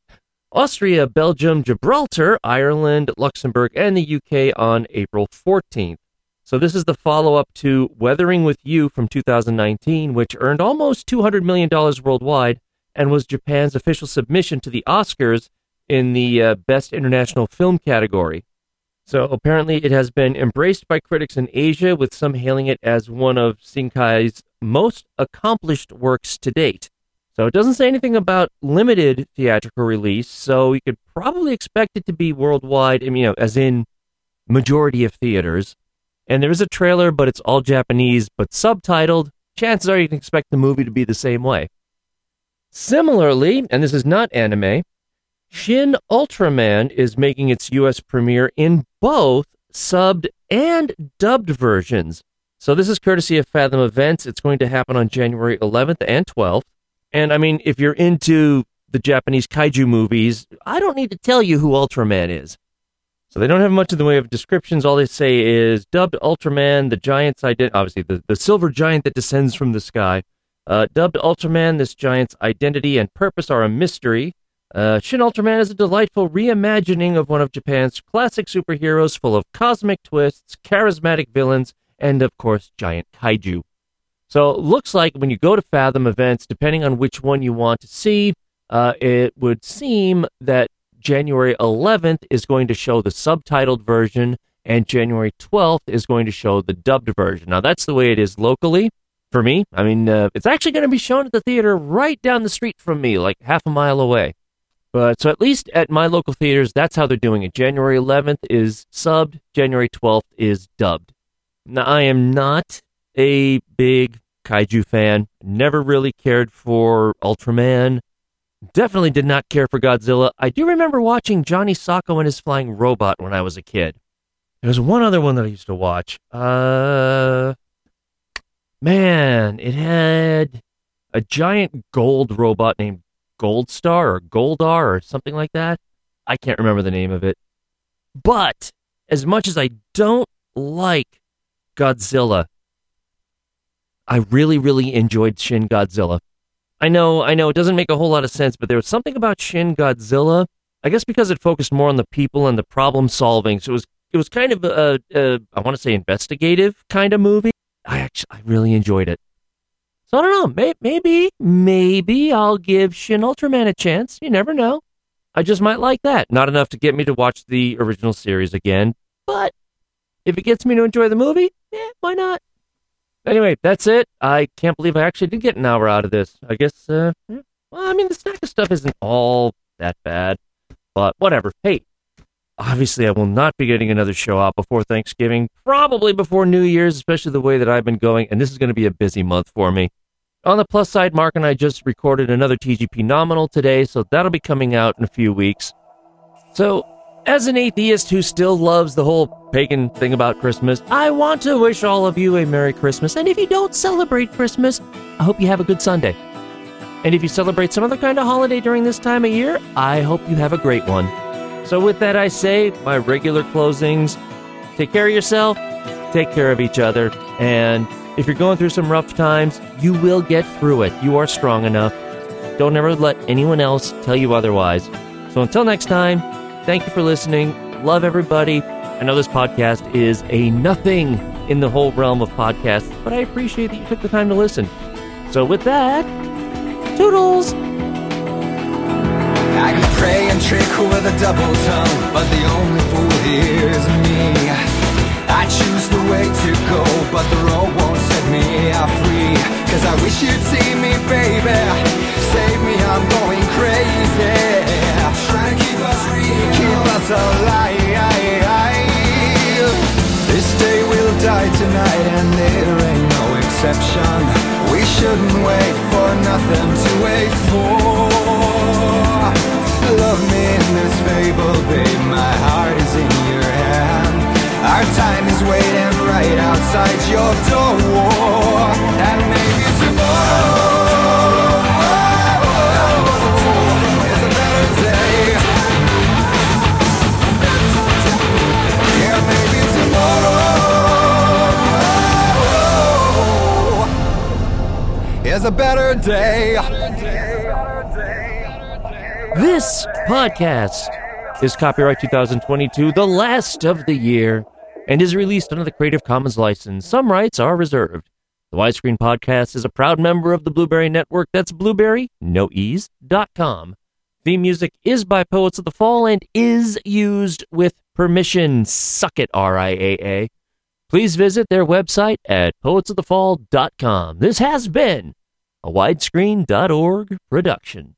Austria, Belgium, Gibraltar, Ireland, Luxembourg, and the UK on April 14th. So this is the follow-up to Weathering with You from 2019, which earned almost $200 million worldwide and was Japan's official submission to the Oscars in the uh, Best International Film category. So apparently, it has been embraced by critics in Asia, with some hailing it as one of Shinkai's most accomplished works to date. So it doesn't say anything about limited theatrical release, so you could probably expect it to be worldwide, you know, as in majority of theaters. And there is a trailer, but it's all Japanese, but subtitled. Chances are you can expect the movie to be the same way. Similarly, and this is not anime, Shin Ultraman is making its US premiere in both subbed and dubbed versions. So this is courtesy of Fathom Events. It's going to happen on January 11th and 12th. And I mean, if you're into the Japanese kaiju movies, I don't need to tell you who Ultraman is. So they don't have much in the way of descriptions. All they say is dubbed Ultraman, the giant's identity, obviously the, the silver giant that descends from the sky. Uh, dubbed Ultraman, this giant's identity and purpose are a mystery. Uh, Shin Ultraman is a delightful reimagining of one of Japan's classic superheroes full of cosmic twists, charismatic villains, and of course, giant kaiju. So looks like when you go to Fathom events, depending on which one you want to see, uh, it would seem that January 11th is going to show the subtitled version, and January 12th is going to show the dubbed version. Now, that's the way it is locally for me. I mean, uh, it's actually going to be shown at the theater right down the street from me, like half a mile away. But so at least at my local theaters, that's how they're doing it. January 11th is subbed, January 12th is dubbed. Now, I am not a big kaiju fan, never really cared for Ultraman. Definitely did not care for Godzilla. I do remember watching Johnny Sokko and his flying robot when I was a kid. There's one other one that I used to watch. Uh, man, it had a giant gold robot named Goldstar or Goldar or something like that. I can't remember the name of it. But as much as I don't like Godzilla, I really, really enjoyed Shin Godzilla. I know, I know, it doesn't make a whole lot of sense, but there was something about Shin Godzilla. I guess because it focused more on the people and the problem solving, so it was it was kind of a, a I want to say investigative kind of movie. I actually I really enjoyed it. So I don't know. maybe, maybe I'll give Shin Ultraman a chance. You never know. I just might like that. Not enough to get me to watch the original series again, but if it gets me to enjoy the movie, yeah, why not? Anyway, that's it. I can't believe I actually did get an hour out of this. I guess, uh, well, I mean, the snack of stuff isn't all that bad, but whatever. Hey, obviously, I will not be getting another show out before Thanksgiving, probably before New Year's, especially the way that I've been going, and this is going to be a busy month for me. On the plus side, Mark and I just recorded another TGP nominal today, so that'll be coming out in a few weeks. So, as an atheist who still loves the whole pagan thing about Christmas, I want to wish all of you a Merry Christmas. And if you don't celebrate Christmas, I hope you have a good Sunday. And if you celebrate some other kind of holiday during this time of year, I hope you have a great one. So, with that, I say my regular closings take care of yourself, take care of each other, and if you're going through some rough times, you will get through it. You are strong enough. Don't ever let anyone else tell you otherwise. So, until next time, Thank you for listening. Love everybody. I know this podcast is a nothing in the whole realm of podcasts, but I appreciate that you took the time to listen. So, with that, toodles! I can pray and trick with a double tongue, but the only fool here is me. I choose the way to go, but the road won't set me free. Cause I wish you'd see me, baby. Save me, I'm going crazy. Trying to keep us real Keep us alive This day will die tonight and there ain't no exception We shouldn't wait for nothing to wait for. Love me in this fable, babe, my heart is in your hand. Our time is waiting right outside your door. And maybe tomorrow is a better day. This podcast is copyright 2022, the last of the year, and is released under the Creative Commons license. Some rights are reserved. The Widescreen Podcast is a proud member of the Blubrry Network. That's blubrry, no e's, dot com. Theme music is by Poets of the Fall and is used with permission. Suck it, RIAA. Please visit their website at poetsofthefall.com. This has been a widescreen.org production.